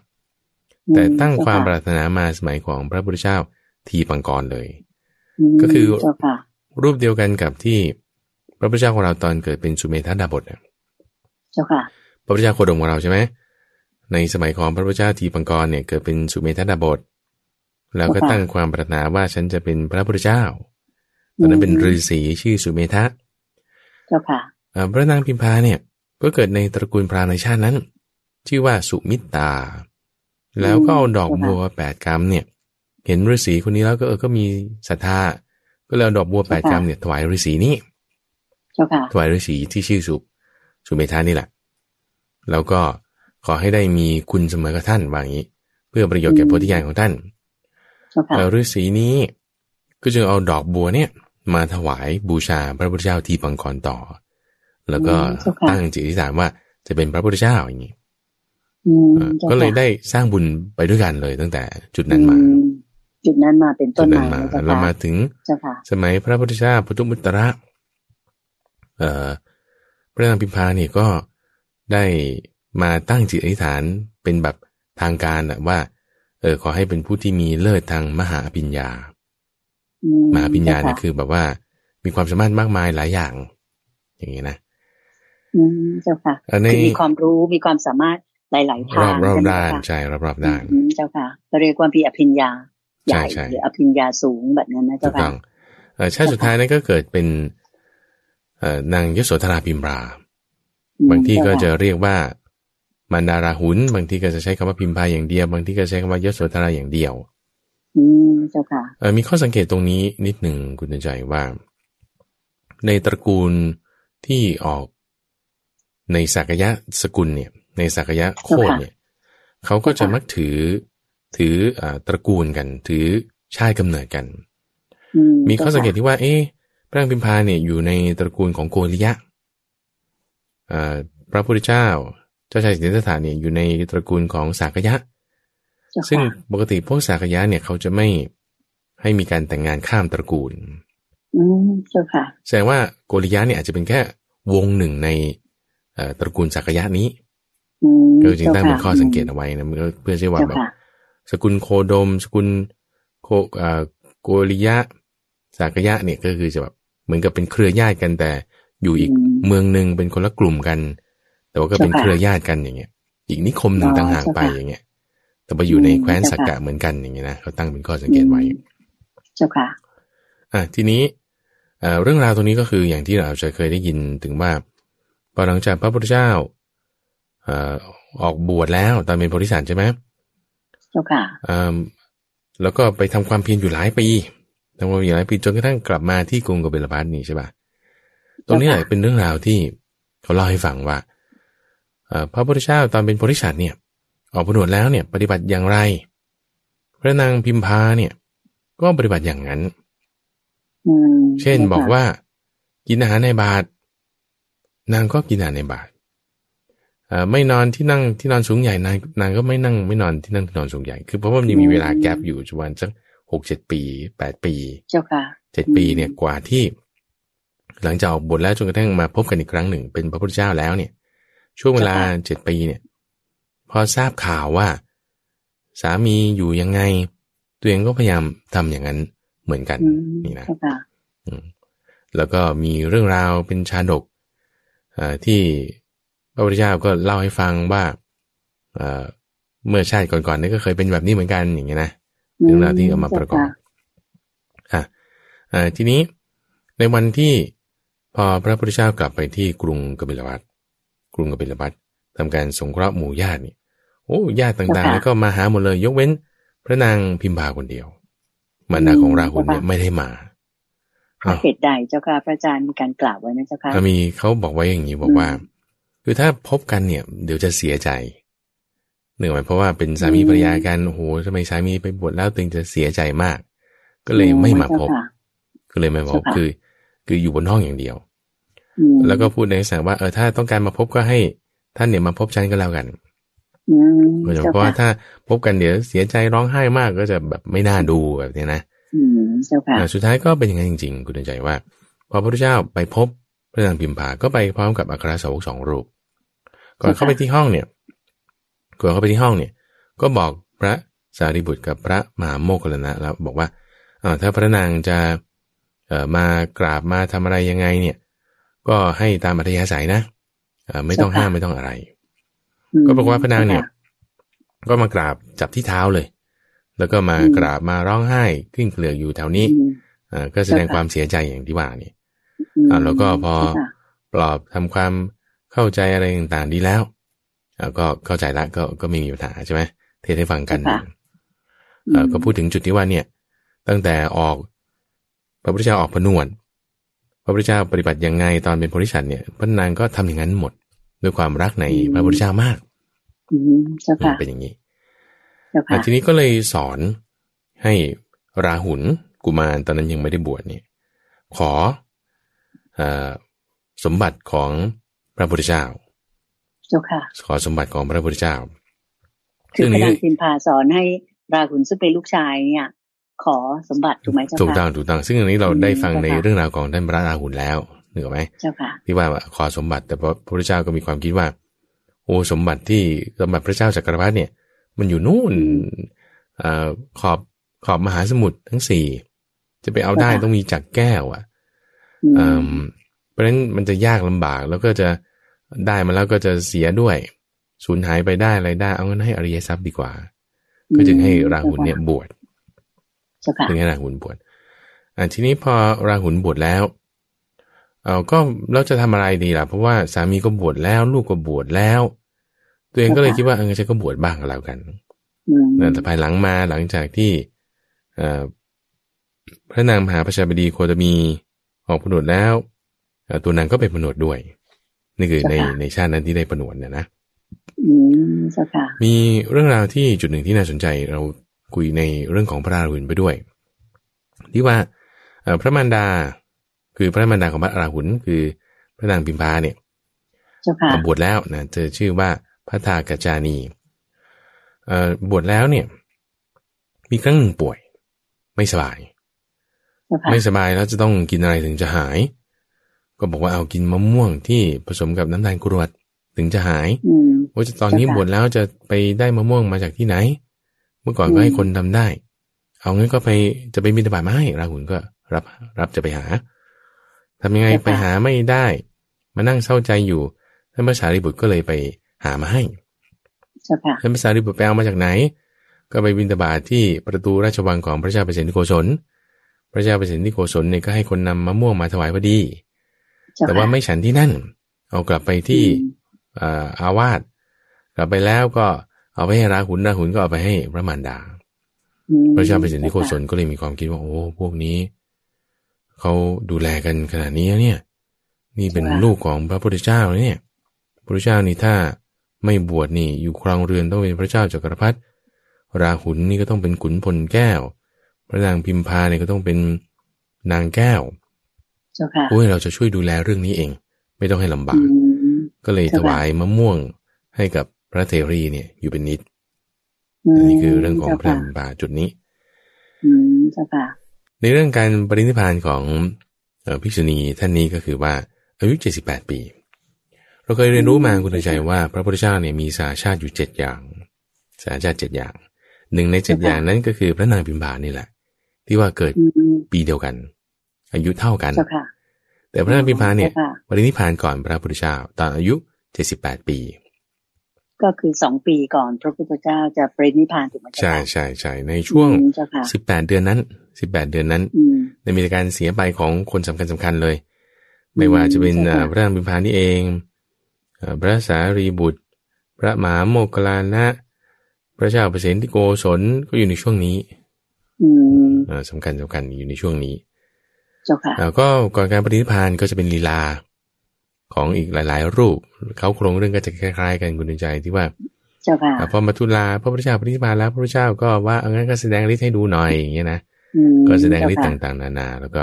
แต่ตั้งความปรารถนามาสมัยของพระพุทธเจ้าทีปังกรเลย ก็คือรูปเดียวกันกับที่พ ระพุทธเจ้าของเราตอนเกิดเป็นสุเมธาดาบทเนี่ยเจ้าค่ะ พระพุทธเจ้าโคดมของเราใช่ไหมในสมัยของพระพุทธเจ้าทีปังกรเนี่ยเกิดเป็นสุเมธาดาบทแล้วก็ตั้งความปรารถนาว่าฉันจะเป็นพระพุทธเจ้า ตอนนั้นเป็นฤาษีชื่อสุเมธะเจ้าค่ะอ่าพระนางพิมพาเนี่ย ก็เกิดในตระกูลพราหมณ์ในชาตินั้น ชื่อว่าสุมิตตา แล้วก็เอาดอกบัวแปดกรัมเนี่ย เห็นฤาษีคนนี้แล้วก็เออก็มีศรัทธา ก็เลยเอาดอกบัวแปดกรัมเนี่ยถวายฤาษีนี่เจ้าค่ะ ถวายฤาษีที่ชื่อสุสุเมธานี่แหละ แล้วก็ขอให้ได้มีคุณเสมอกับท่านว่างี้ เพื่อประโยชน์แก่โพธิญาณของท่านเจ้าค่ะเอ่อฤาษีนี้ก็จึงเอาดอกบัวเนี่ย มาถวายบูชาพระพุทธเจ้าที่ปังกรต่อ แล้วก็ตั้งจิตอธิษฐานว่าจะเป็นพระพุทธเจ้าอย่างนี้อืมเอ่อจ้าค่ะก็เลยได้สร้างบุญไปด้วยกันเลยตั้งแต่จุดนั้นมาอืจุดนั้นมาเป็นต้จุนดนั้มานมาเจ้าแล้วค่ะมาถึงเจ้าค่ะสมัยพระพุทธเจ้าพุทธมุตตระเอ่อ พระนางพิมพาเนี่ยก็ได้มาตั้งจิตอธิษฐานเป็นแบบทางการอะว่าเออขอให้เป็นผู้ที่มีเลิศทางมหาอภิญญาอืมหาอภิญญาเนี่ยจ้ะคือแบบว่า มีความสามารถมากมายหลายอย่าง อย่างนี้นะอืมเจ้าค่ะเอ่อในคือมีความรู้มีความสามารถหลายๆทารองบรอบใช่ไหมด้านเจ้าค่ะใช่รอบรอบด้านอืมเจ้าค่ะก็เรียกว่ามีอภิญญาใหญ่ใช่ใช่หรืออภิญญาสูงแบบนั้นนะถูเจ้ากค่ะต้องเอ่อชาติสุดท้ายนั้นก็เกิดเป็นเอ่อ นางยโสธราพิมราอืมบางที่ก็เจ้จะค่เรียกว่ามันดาราหุน บางที่ก็จะใช้คำว่าพิมพาอย่างเดียว บางที่ก็ใช้คำว่ายโสธราอย่างเดียว อืมเจ้าค่ะเอ่อมีข้อสังเกตตรงนี้นิดหนึ่งคุณใจว่า ในตระกูลที่ออกในสักยะสกุลเนี่ย ในสักยะโคดเนี่ยเขาก็จะมักถือถืออ่าตระกูลกัน ถือชาติกำเนิดกันอืมีข้อสังเกตจ้าค่ะที่ว่า เอ๊ะ พระนางพิมพาเนี่ยอยู่ในตระกูลของโกริยะอ่าพระพุทธเจ้า เจ้าชายสิทธัตถะเนี่ยอยู่ในตระกูลของสากยะเจ้าค่ะซึ่งปกติพวกสากยะเนี่ยเขาจะไม่ให้มีการแต่งงานข้ามตระกูล อืมเจ้าค่ะแสดงว่าโกริยะเนี่ยอาจจะเป็นแค่วงหนึ่งในเอ่อตระกูลสากยะนี้อืมก็จึงตั้งเป็นข้อสังเกตมเอาไว้นะเพื่อใช่ว่าเจ้าแบบค่ะสกุลโคดม สกุลโคเอ่อโกริยะสากยะเนี่ยก็คือจะแบบ เหมือนกับเป็นเครือญาติกันแต่อยู่อีกอืมเมืองหนึ่งเป็นคนละกลุ่มกัน แต่ว่าก็เป็นเจ้าค่ะเครือญาติกันอย่างเงี้ย อีกนิคมหนึ่งอ๋อต่างหากไปเจ้าค่ะอย่างเงี้ย แต่ไปอยู่ในอืมแคว้นเจ้าสักค่ะกะเหมือนกันอย่างเงี้ยนะเขาตั้งเป็นข้อสังเกตไว้อืมเจ้าค่ะอะทีนี้เอ่อเรื่องราวตรงนี้ก็คืออย่างที่เราจะเคยได้ยินถึงว่าพอหลังจากพระพุทธเจ้าเอ่อออกบวชแล้วตอนเป็นโพธิสัตว์ใช่ไหมเจ้าค่ะเอ่อแล้วก็ไปทำความเพียรอยู่หลายปี ทำความเพียรอยู่หลายปีจนกระทั่งกลับมาที่กรุงกบิลพัทนี่ใช่ปะตรงนี้แหละเป็นเรื่องราวที่เขาเล่าให้ฟังว่าเอ่อพระพุทธเจ้าตอนเป็นโพธิสัตว์เนี่ย ออกบวชแล้วเนี่ยปฏิบัติอย่างไร พระนางพิมพาเนี่ย ก็ปฏิบัติอย่างนั้นอืมเช่นจ้าค่ะบอกว่า กินอาหารในบาทนางก็กินอาหารในบาทเอ่อไม่นอนที่นั่งที่นอนสูงใหญ่นางนางก็ไม่นั่งไม่นอนที่นั่งที่นอนสูงใหญ่คือเพราะว่ามันยังมีเวลาแกลบอยู่ประมาณสัก หกเจ็ดปีแปดปีเจ้าค่ะเจ็ดปีเนี่ยกว่าที่ หลังจากออกบทแล้วจนกระทั่งมาพบกันอีกครั้งหนึ่ง เป็นพระพุทธเจ้าแล้วเนี่ย ช่วงเวลาเจ็ดปีเนี่ย พอทราบข่าวว่า สามีอยู่ยังไง ตัวเองก็พยายามทำอย่างนั้นเหมือนกันอืมนี่นะเจ้าค่ะอืมแล้วก็มีเรื่องราวเป็นชาดกเอ่อที่พระพุทธเจ้าก็เล่าให้ฟังว่าเอ่อเมื่อชาติก่อนๆนี่ก็เคยเป็นแบบนี้เหมือนกันอย่างเงี้ยนะ เรื่องราวที่เอามาประกอบอะเอ่อทีนี้ในวันที่พอพระพุทธเจ้ากลับไปที่กรุงกบิลพัทกรุงกบิลพัททำการสงเคราะห์หมู่ญาตินี่โอ้ญาติต่างๆ แล้วก็มาหาหมดเลย ยกเว้น พระนางพิมพาคนเดียวมารดาของราหุลเนี่ยไม่ได้มาเพราะเหตุใดเจ้าค่ะพระอาจารย์มีการกล่าวไว้นะเจ้าค่ะอะมีเขาบอกไว้อย่างนี้บอกว่าอืมคือถ้าพบกันเนี่ย เดี๋ยวจะเสียใจ เนื่องจากเพราะว่าเป็นสามีอืมภรรยากันโอ้โหทำไมสามีไปบวชแล้วตึงจะเสียใจมาก ก็เลยไม่มาพบเจ้ค่ะก็เลยไม่มาพบเจ้าค่ะคือ คืออยู่บนห้องอย่างเดียวอืมแล้วก็พูดในลักษณะว่าเออถ้าต้องการมาพบก็ให้ ท่านเนี่ยมาพบฉันก็แล้วกันอืมเพราะเจ้าว่าค่ะถ้าพบกันเดี๋ยวเสียใจร้องไห้มากก็จะแบบไม่น่าดูแบบเนี้ยนะอืมเจ้าค่ะอ่าสุดท้ายก็เป็นอย่างนั้นจริง ๆ คุณเดินใจว่า พอพระพุทธเจ้าไปพบพระนางพิมพาก็ไปพร้อมกับอัครสาวกสองรูป ก่อนเข้าไปที่ห้องเนี่ย ก่อนเข้าไปที่ห้องเนี่ย ก็บอกพระสารีบุตรกับพระมหาโมคคัลลานะแล้วบอกว่าอ่าถ้าพระนางจะเอ่อมากราบมาทำอะไรยังไงเนี่ย ก็ให้ตามอัธยาศัยนะเอ่อไม่ต้องเจ้าค่ะห้ามไม่ต้องอะไรอืมก็บอกว่าพระนางเนี่ยจ้ค่ะก็มากราบจับที่เท้าเลย แล้วก็มาอืมกราบมาร้องไห้ขึ้นเกลือกอยู่แถวนี้อืมอ่าก็แสดงเจ้าค่ะความเสียใจอย่างที่ว่านี่มอ่าแล้วก็พอเจ้าค่ะปลอบทำความเข้าใจอะไรต่างๆดีแล้วอ่า ก็เข้าใจละก็ก็ไม่มีปัญหาใช่ไหมเทศให้ฟังกันเจ้าค่ะเอ่อก็พูดถึงจุดที่ว่าเนี่ย ตั้งแต่ออกพระพุทธเจ้าออกผนวดพระพุทธเจ้าปฏิบัติยังไงตอนเป็นโพธิสัตว์เนี่ยพระนางก็ทำอย่างนั้นหมด ด้วยความรักในพระพุทธเจ้ามากอืมเจ้าค่ะเป็นอย่างนี้เจ้าอะค่ะทีนี้ก็เลยสอนให้ราหุลกุมารตอนนั้นยังไม่ได้บวชเนี่ย ขอเอ่อสมบัติของพระพุทธเจ้าเจ้าค่ะ ขอสมบัติของพระพุทธเจ้าคือพนี้ระนางพิมพาสอนให้ราหุลซึ่งเป็นลูกชายเนี่ยขอสมบัติถูกไหมเจ้าถูกต้อค่ะงถูกต้องซึ่งอันนี้เราได้ฟังอืมในเจ้าค่ะเรื่องราวของท่านพระราหุลแล้วเหนืออกไหมเจ้าค่ะที่ว่าขอสมบัติแต่พระพุทธเจ้าก็มีความคิดว่า โอ้สมบัติที่สมบัติพระเจ้าจักรพรรดิเนี่ย มันอยู่นู่นเอ่อขอบขอบมหาสมุทรทั้งสี่จะไปเอาได้ค่ะต้องมีจักรแก้ว อะอืมอืมเพราะฉะนั้นมันจะยากลำบากแล้วก็จะ ได้มาแล้วก็จะเสียด้วยสูญหายไปได้อะไรได้ เอางั้นให้อริยทรัพย์ดีกว่า ก็จึงให้ราหุลเนี่ยบวชเจ้าค่ะถึงให้ราหุลบวชอ่าทีนี้พอราหุลบวชแล้วเออก็เราจะทำอะไรดีล่ะ เพราะว่าสามีก็บวชแล้ว ลูกก็บวชแล้ว ตัวเองก็เลยคิดว่าเออฉันก็บวชบ้างก็แล้วกันอืมแต่ภายหลังมาหลังจากที่เอ่อพระนางมหาประชาบดีโคตมีออกผนวดแล้วเอ่อตัวนางก็ไปผนวดด้วย นี่คือในในชาตินั้นที่ได้ผนวดเนี่ยนะอืมเจ้าค่ะมีเรื่องราวที่จุดหนึ่งที่น่าสนใจ เราคุยในเรื่องของพระราหุลไปด้วย ที่ว่าเอ่อพระมารดา คือพระมารดาของพระราหุลคือพระนางพิมพาเนี่ยเจ้าค่ะบวชแล้วนะเธอชื่อว่าพระทากจานีเอ่อบวชแล้วเนี่ย มีครั้งหนึ่งป่วย ไม่สบายเจ้าค่ะไม่สบายแล้วจะต้องกินอะไรถึงจะหาย ก็บอกว่าเอากินมะม่วงที่ผสมกับน้ำตาลกรวดถึงจะหายอืมว่าจะตอนนี้เจ้าค่ะบวชแล้วจะไปได้มะม่วงมาจากที่ไหน เมื่อก่อนก็อืมให้คนทำได้ เอางั้นก็ไปจะไปบิณฑบาตมาให้ราหุลก็รับรับจะไปหาทำยังไงไปหาไม่ได้ มานั่งเศร้าใจอยู่ท่านพระสารีบุตรก็เลยไปหามาให้เจ้าค่ะท่านพระสารีบุตรไปเอามาจากไหน ก็ไปบิณฑบาตที่ประตูราชวังของพระเจ้าเปรตที่โกศลพระเจ้าเปรตที่โกศลเนี่ยก็ให้คนนำมะม่วงมาถวายพอดีเจ้า แต่ค่ะว่าไม่ฉันที่นั่น เอากลับไปที่อืมเอ่ออาวาสกลับไปแล้วก็เอาไปให้ราหุลราหุลก็เอาไปให้พระมารดาอืมพระเจ้าเปรตที่โกศลก็เลยมีความคิดว่าโอ้พวกนี้เขาดูแลกันขนาดนี้แล้วเนี่ย นี่เป็นลูกของพระพุทธเจ้าเนี่ย พระพุทธเจ้านี่ถ้าไม่บวชนี่อยู่ครองเรือนต้องเป็นพระเจ้าจักรพรรดิราหุลนี่ก็ต้องเป็นขุนพลแก้ว พระนางพิมพาเนี่ยก็ต้องเป็นนางแก้วเจ้าค่ะ โอ้ยเราจะช่วยดูแลเรื่องนี้เอง ไม่ต้องให้ลำบากอืมก็เลยเจ้าถค่ะวายมะม่วงให้กับพระเทรีเนี่ยอยู่เป็นนิดอืมอันนี้คือเรื่องของพระเจ้าพิค่ะมพาจุดนี้อืมเจ้าค่ะในเรื่องการปรินิพพานของเอ่อภิกษุณีท่านนี้ก็คือว่าอายุ78 ปี เราเคยเรียนรู้มาคุณใจว่า พระพุทธเจ้าเนี่ยมีสาชาติอยู่เจ็ดอย่าง สาชาติเจ็ดอย่างหนึ่งในเจ็ดอย่างนั้นก็คือพระนางพิมพานี่แหละ ที่ว่าเกิดอืมปีเดียวกัน อายุเท่ากันเจ้าค่ะแต่พระนางพิมพาเนี่ยจ้ค่ะปรินิพพานก่อนพระพุทธเจ้าตอนอายุ78ปี ก็คือสองปีก่อนพระพุทธเจ้าจะปรินิพพานถูกไหมเจ้าใช่ค่ะใช่ใช่ในช่วงอืมเจ้าค่ะ18เดือนนั้น18เดือนนั้นอืมได้มีการเสียไปของคนสำคัญสำคัญเลย ไม่ว่าจะเป็นใช่ค่ะเอ่อพระนางพิมพานี่เองเอ่อพระสารีบุตร พระมหาโมคคลานะ พระเจ้าเปรตที่โกศลก็อยู่ในช่วงนี้อืมเอ่อสำคัญสำคัญอยู่ในช่วงนี้ เจ้าค่ะแล้วก็ก่อนการปฏินิพพานก็จะเป็นลีลาของอีกหลาย ๆ รูป เขาโครงเรื่องก็จะคล้ายๆ กันคุณใจที่ว่าเจ้าค่ะอะพอมาทุลาพระพุทธเจ้าปฏินิพพานแล้วพระพุทธเจ้าก็ว่าเอางั้นก็แสดงฤทธิ์ให้ดูหน่อยอย่างเงี้ยนะอืมก็แสดงฤทธิ์เจ้าค่ะต่างๆ นานา แล้วก็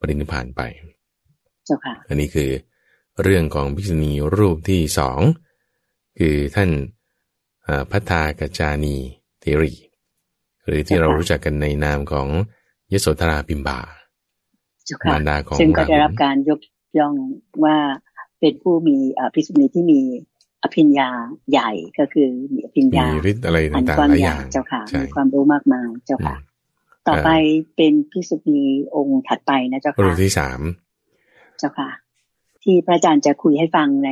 ปฏินิพพานไปเจ้าค่ะอันนี้คือเรื่องของภิกษุณีรูปที่สองคือท่านเอ่อพัฒากจานีเทรีหรือที่เรารู้จักกันในนามของยโสธราพิมบาเจ้าค่ะ มารดาของซึ่งก็ได้ราหุลรับการยกย่องว่าเป็นผู้มีเอ่อภิกษุณีที่มีอภิญญาใหญ่ก็คือมีอภิญมีญาฤทธิ์อะไรอันต่างกว้าๆงหลายใหอญ่ย่างเจ้าค่ะใช่มีความรู้มากมายเจ้าค่ะอืมต่อไปเป็นภิกษุณีองค์ถัดไปนะเจ้ารูค่ะปที่สามเจ้าค่ะ ที่พระอาจารย์จะคุยให้ฟังใน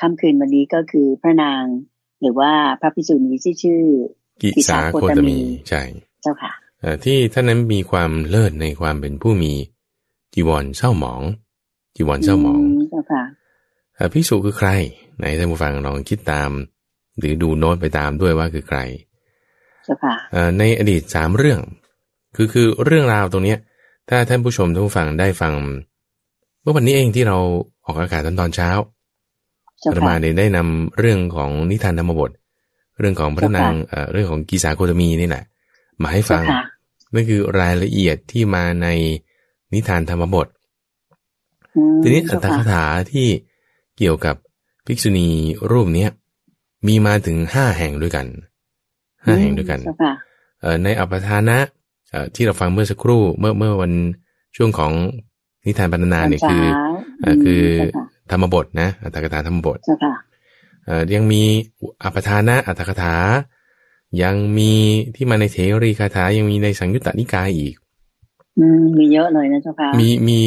ค่ำคืนวันนี้ก็คือพระนาง หรือว่าพระภิกษุณีที่ชื่อกิสาโคตมีใช่เจ้าค่ะที่ท่านนั้นมีความเลิศในความเป็นผู้มี จีวรเศร้าหมอง จีวรเศร้าหมองเจ้าค่ะภิกษุคือใครไหนท่านผู้ฟังลองคิดตาม หรือดูโน้ตไปตามด้วยว่าคือใครเจ้าค่ะในอดีตสามเรื่อง คือคือเรื่องราวตรงเนี้ย ถ้าท่านผู้ชมท่านผู้ฟังได้ฟัง เมื่อวันนี้เองที่เราออกอากาศตอนตอนเช้าธรรมาเนี่ยได้นำเรื่องของนิทานธรรมบท เรื่องของพระนางเรื่องของกีสาโคตมีนี่แหละมาให้ฟังนั่นคือรายละเอียดที่มาใน นิทานธรรมบท ทีนี้อัตถคถาที่เกี่ยวกับภิกษุณีรูปเนี้ยมีมาถึงห้าแห่งด้วยกันห้าแห่งด้วยกันในอัปทานะที่เราฟังเมื่อสักครู่เมื่อเมื่อวันช่วงของนิทานบรรณนาเนี่ยคือคือธรรมบทนะอัตถกถาธรรมบทยังมีอัปทานะอัตถกถา ยังมีที่มาในเทรีคาถายังมีในสังยุตตนิกายอีก มีเยอะเลยนะเจ้าค่ะมีมี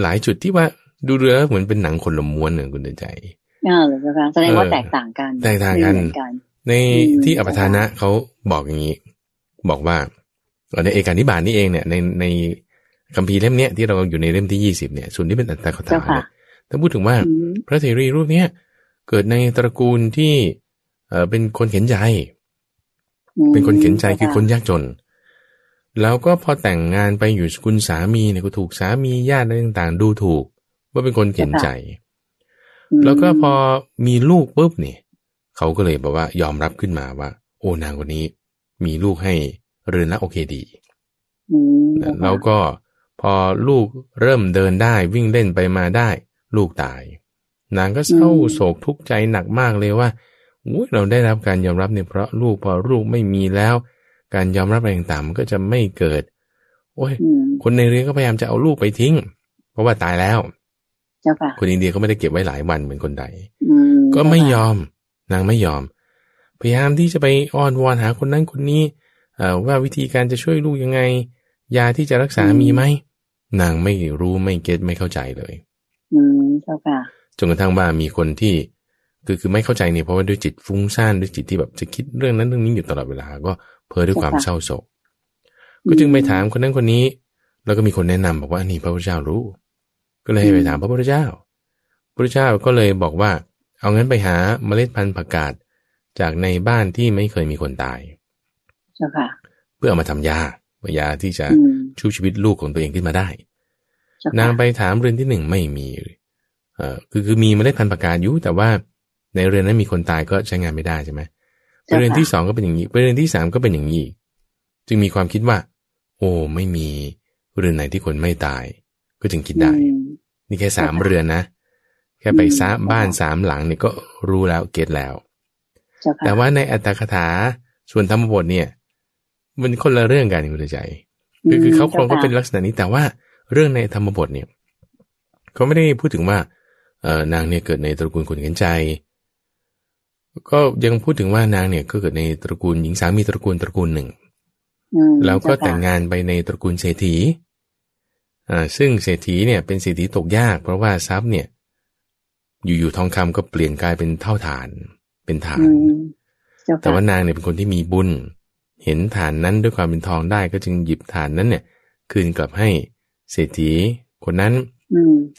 หลายจุดที่ว่าดูเรือเหมือนเป็นหนังคนละม้วนหนึ่งคุณเดินใจอ่าเลยเจ้าค่ะแสดงว่าแตกต่างกันแตกต่างกัน ในที่อัปทานะเขาบอกอย่างนี้ บอกว่าในเอกานิบาตนี่เองเนี่ยในในคัมภีร์เล่มเนี้ยที่เราอยู่ในเล่มที่ยี่สิบเนี่ยส่วนที่เป็นอัตตาคถาเนี่ยถ้าพูดถึงว่าพระเทรีรูปเนี้ยเกิดในตระกูลที่เออเป็นคนเข็นใจ เป็นคนเข็นใจคือคนยากจน แล้วก็พอแต่งงานไปอยู่คุณสามีเนี่ยก็ถูกสามีญาติต่างๆ ดูถูก ว่าเป็นคนเข็นใจ แล้วก็พอมีลูกปุ๊บเนี่ยเขาก็เลยบอกว่ายอมรับขึ้นมาว่า โอ้นางคนนี้ มีลูกให้เรือนละโอเคดีแล้วก็พอลูกเริ่มเดินได้วิ่งเล่นไปมาได้ ลูกตาย นางก็เศร้าโศกทุกข์ใจหนักมากเลยว่าเราได้รับการยอมรับเนี่ยเพราะลูกพอลูกไม่มีแล้ว การยอมรับอะไรต่างๆมันก็จะไม่เกิด โอ้ย คนในเรือนก็พยายามจะเอาลูกไปทิ้ง เพราะว่าตายแล้วคนอินเดียก็ไม่ได้เก็บไว้หลายวันเหมือนคนใดก็ไม่ยอม นางไม่ยอม พยายามที่จะไปอ้อนวอนหาคนนั้นคนนี้ว่าวิธีการจะช่วยลูกยังไง ยาที่จะรักษามีไหมนางไม่รู้ไม่เก็ตไม่เข้าใจเลย อืมเจ้าค่ะจนกระทั่งว่ามีคนที่ คือคือไม่เข้าใจเนี่ยเพราะว่าด้วยจิตฟุ้งซ่านด้วยจิตที่แบบจะคิดเรื่องนั้นเรื่องนี้อยู่ตลอดเวลา ก็ เพ้อด้วยความเศร้าโศก ก็จึงไปถามคนนั้นคนนี้ แล้วก็มีคนแนะนำบอกว่านี่พระพุทธเจ้ารู้ ก็เลยให้ไปถามพระพุทธเจ้า พระพุทธเจ้าก็เลยบอกว่า เอางั้นไปหาเมล็ดพันธุ์ผักกาดจากในบ้านที่ไม่เคยมีคนตายเจ้าค่ะเพื่อเอามาทำยายาที่จะชูชีวิตลูกของตัวเองขึ้นมาได้ นางไปถามเรือนที่หนึ่งไม่มีเอ่อคือคือมีเมล็ดพันธุ์ประกาศอยู่แต่ว่าในเรือนนั้นมีคนตายก็ใช้งานไม่ได้ใช่ไหม เรือนที่สองก็เป็นอย่างนี้เรือนที่สามก็เป็นอย่างนี้ จึงมีความคิดว่า โอ้ไม่มีเรือนไหนที่คนไม่ตาย ก็จึงคิดได้ นี่แค่สามเรือนนะ แค่ไปซ้าบ้านสามหลังเนี่ยก็รู้แล้วเก็ตแล้ว แต่ว่าในอัตถคถาส่วนธรรมบทเนี่ย มันคนละเรื่องกันคุณใจคือคือเขาโครงก็เป็นลักษณะนี้แต่ว่าเรื่องในธรรมบทเนี่ยเขาไม่ได้พูดถึงว่าเออนางเนี่ยเกิดในตระกูลคนเห็นใจ ก็ยังพูดถึงว่านางเนี่ยก็เกิดในตระกูลหญิงสามีตระกูลตระกูลหนึ่งแล้วก็แต่งงานไปในตระกูลเศรษฐีอ่าซึ่งเศรษฐีเนี่ยเป็นเศรษฐีตกยาก เพราะว่าทรัพย์เนี่ย อยู่ๆทองคำก็เปลี่ยนกลายเป็นเท่าฐาน เป็นฐาน แต่ว่านางเนี่ยเป็นคนที่มีบุญ เห็นฐานนั้นด้วยความเป็นทองได้ก็จึงหยิบฐานนั้นเนี่ย คืนกลับให้เศรษฐีคนนั้น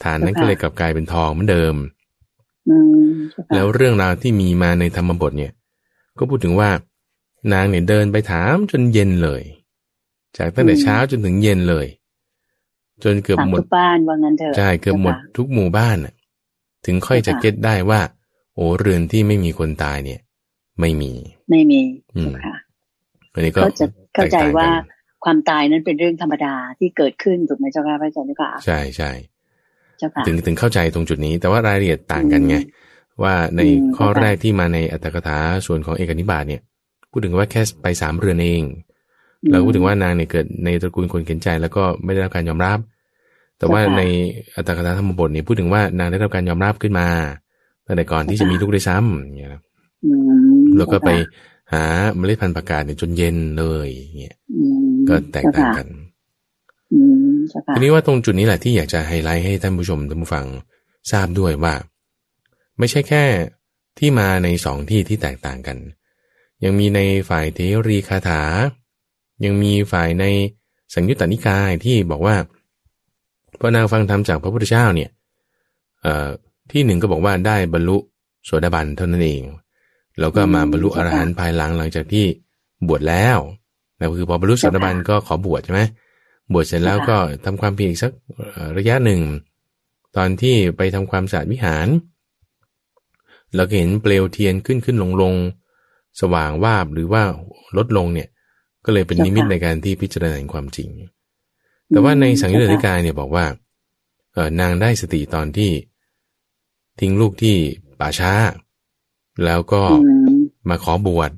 ฐานนั้นก็เลยกลับกลายเป็นทองเหมือนเดิม แล้วเรื่องราวที่มีมาในธรรมบทเนี่ย ก็พูดถึงว่านางเนี่ยเดินไปถามจนเย็นเลย จากตั้งแต่เช้าจนถึงเย็นเลย จนเกือบหมดบ้านว่างั้นเถอะใช่เกือบหมดทุกหมู่บ้านถึงค่อยจะเก็ตได้ว่า โอ้เรือนที่ไม่มีคนตายเนี่ย ไม่มี ไม่มีค่ะอันนี้ก็เข้าใจว่าความตายนั้นเป็นเรื่องธรรมดาที่เกิดขึ้นถูกไหมเจ้าค่ะพระอาจารย์ค่ะใช่ใช่ ถึงถึงเข้าใจตรงจุดนี้ แต่ว่ารายละเอียดต่างกันไง ว่าในข้อแรกที่มาในอัตถกถาส่วนของเอกนิบาตเนี่ย พูดถึงว่าแค่ไปสามเรือนเองเราพูดถึงว่านางเนี่ยเกิดในตระกูลคนเข็นใจแล้วก็ไม่ได้รับการยอมรับ แต่ว่าในอัตถกถาธรรมบทเนี่ยพูดถึงว่านางได้รับการยอมรับขึ้นมาตั้งแต่ก่อนที่จะมีลูกได้ซ้ำอย่างเงี้ยแล้วก็ไปหาเมล็ดพันธุ์ประกาศเนี่ยจนเย็นเลยเนี่ยก็แตกต่างกัน ทีนี้ว่าตรงจุดนี้แหละที่อยากจะไฮไลท์ให้ท่านผู้ชมท่านผู้ฟังทราบด้วยว่า ไม่ใช่แค่ที่มาในสองที่ที่แตกต่างกัน ยังมีในฝ่ายเทรีคาถา ยังมีฝ่ายในสังยุตตนิกายที่บอกว่าพอนางฟังธรรมจากพระพุทธเจ้าเนี่ยที่หนึ่งก็บอกว่าได้บรรลุโสดาบันเท่านั้นเอง แล้วก็มาบรรลุอรหันต์ภายหลังหลังจากที่บวชแล้วนะคือพอบรรลุโสดาบันก็ขอบวชใช่ไหม บวชเสร็จแล้วก็ทำความเพียรอีกสักระยะหนึ่ง ตอนที่ไปทำความสะอาดวิหาร เราเห็นเปลวเทียนขึ้นขึ้นลงลงสว่างวาบหรือว่าลดลงเนี่ย ก็เลยเป็นนิมิตในการที่พิจารณาความจริง แต่ว่าในสังยุตติกายเนี่ยบอกว่าเออนางได้สติตอนที่ทิ้งลูกที่ป่าช้า แล้วก็มาขอบวช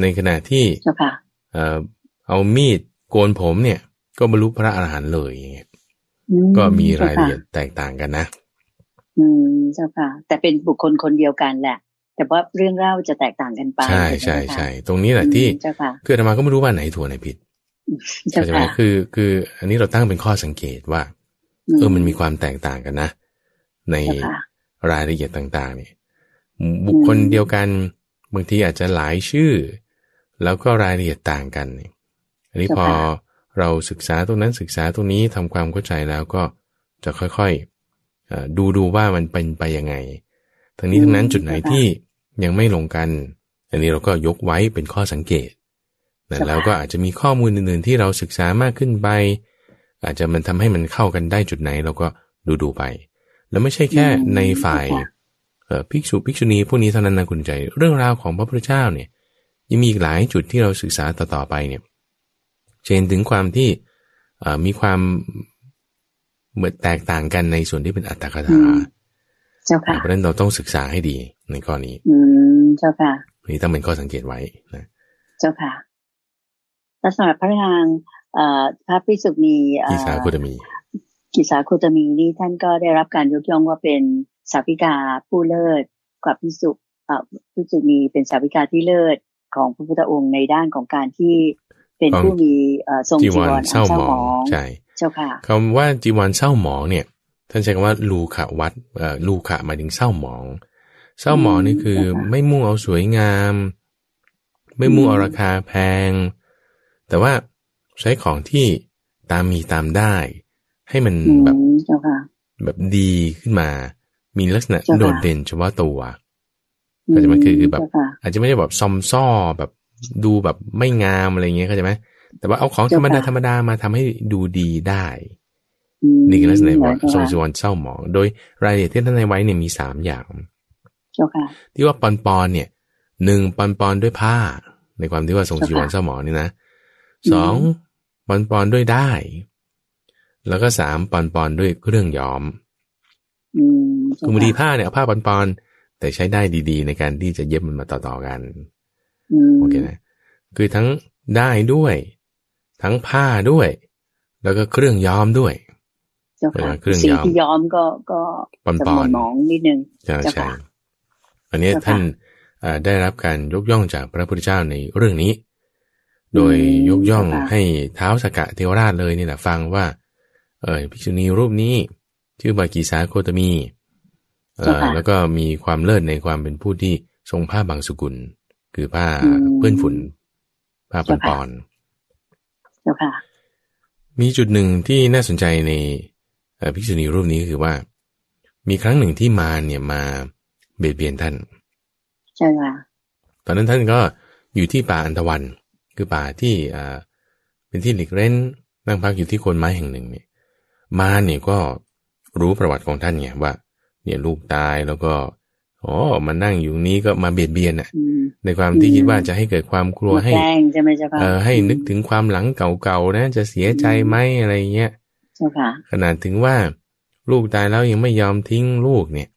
ในขณะที่เออเอามีดโกนผมเนี่ย ก็บรรลุพระอรหันต์เลยก็มีรายละเอียดแตกต่างกันนะ อืมเจ้าค่ะ แต่เป็นบุคคลคนเดียวกันแหละ แต่ว่าเรื่องเล่าจะแตกต่างกันไป ใช่ใช่ใช่ตรงนี้แหละที่คืออาตมาก็ไม่รู้ว่าไหนถูกไหนผิดใช่ไหมคือ คือ อันนี้เราตั้งเป็นข้อสังเกตว่าเออมันมีความแตกต่างกันนะ ในรายละเอียดต่าง ๆ เนี่ย บุคคลเดียวกันบางทีอาจจะหลายชื่อ แล้วก็รายละเอียดต่างกันอันนี้พอ เราศึกษาตรงนั้นศึกษาตรงนี้ทำความเข้าใจแล้วก็จะค่อยๆดูดูว่ามันเป็นไปยังไง ทั้งนี้ทั้งนั้นจุดไหนที่ยังไม่ลงกัน อันนี้เราก็ยกไว้เป็นข้อสังเกตแล้วก็อาจจะมีข้อมูลอื่นๆที่เราศึกษามากขึ้นไป อาจจะมันทำให้มันเข้ากันได้จุดไหนเราก็ดูดูไป แล้วไม่ใช่แค่ในฝ่ายภิกษุภิกษุณีพวกนี้เท่านั้นนะคุณใจ เรื่องราวของพระพุทธเจ้าเนี่ยยังมีอีกหลายจุดที่เราศึกษาต่อๆไปเนี่ย เช่นถึงความที่มีความเหมือนแตกต่างกันในส่วนที่เป็นอัตถกถาเจ้าค่ะเพราะฉะนั้นเราต้องศึกษาให้ดีในข้อนี้ อืมเจ้าค่ะนี่ต้องเป็นข้อสังเกตไว้นะเจ้าค่ะและสำหรับพระนางพระพิสุณีกิสาคุตมี กิสาคุตมีนี่ท่านก็ได้รับการยกย่องว่าเป็นสาวิกาผู้เลิศกว่าพิสุพิสุณีเป็นสาวิกาที่เลิศของพระพุทธองค์ในด้านของการที่ เป็นผู้มีทรงจีวรเศร้าหมองใช่เจ้าค่ะคำว่าจีวรเศร้าหมองเนี่ย ท่านใช้คำว่าลูขะวัดลูขะหมายถึงเศร้าหมอง เศร้าหมองนี่คือไม่มุ่งเอาสวยงาม ไม่มุ่งเอาราคาแพง แต่ว่าใช้ของที่ตามมีตามได้ ให้มันแบบแบบดีขึ้นมา มีลักษณะโดดเด่นเฉพาะตัวก็จะมันคือคือแบบ อาจจะไม่ได้แบบซอมซ่อแบบ ดูแบบไม่งามอะไรเงี้ยเข้าใจไหมแต่ว่าเอาของธรรมดาธรรมดามาทำให้ดูดีได้นี่คือลักษณะว่าทรงสวนเศร้าหมอง โดยรายละเอียดที่ท่านในไว้เนี่ยมีสามอย่างที่ว่าปอนปอนเนี่ยหนึ่งปอนปอนด้วยผ้า ในความที่ว่าทรงจีวรเศร้าหมองนี่นะสองปอนปอนด้วยได้ แล้วก็สามปอนปอนด้วยเครื่องย้อมคือบางทีผ้าเนี่ยผ้าปอนปอนแต่ใช้ได้ดี ๆ ในการที่จะเย็บมันมาต่อๆกัน โอเคนะคือทั้งได้ด้วย ทั้งผ้าด้วย แล้วก็เครื่องย้อมด้วยเครื่องย้อมที่ย้อมก็ก็ปอนปอนมองนิดนึงใช่ใช่อันนี้ท่านได้รับการยกย่องจากพระพุทธเจ้าในเรื่องนี้ โดยยกย่องให้เท้าสกะเทวราชเลยนี่แหละฟังว่า เออภิกษุณีรูปนี้ชื่อบากีสาโคตมีแล้วก็มีความเลิศในความเป็นผู้ที่ทรงผ้าบางสกุล คือผ้าเปื้อนฝุ่น ผ้าปนปอนมีจุดหนึ่งที่น่าสนใจในภิกษุณีรูปนี้คือว่า มีครั้งหนึ่งที่มาเนี่ยมาเบียดเบียนท่านใช่ค่ะตอนนั้นท่านก็อยู่ที่ป่าอันตวัน คือป่าที่อ่าเป็นที่หลีกเล่นนั่งพักอยู่ที่โคนไม้แห่งหนึ่งเนี่ยมาเนี่ยก็รู้ประวัติของท่านเนี่ยว่า เนี่ยลูกตายแล้วก็ อ๋อมานั่งอยู่นี้ก็มาเบียดเบียนอะ ในความที่คิดว่าจะให้เกิดความกลัวให้เออให้นึกถึงความหลังเก่าๆนะ จะเสียใจไหมอะไรเงี้ยขนาดถึงว่าลูกตายแล้วยังไม่ยอมทิ้งลูกเนี่ย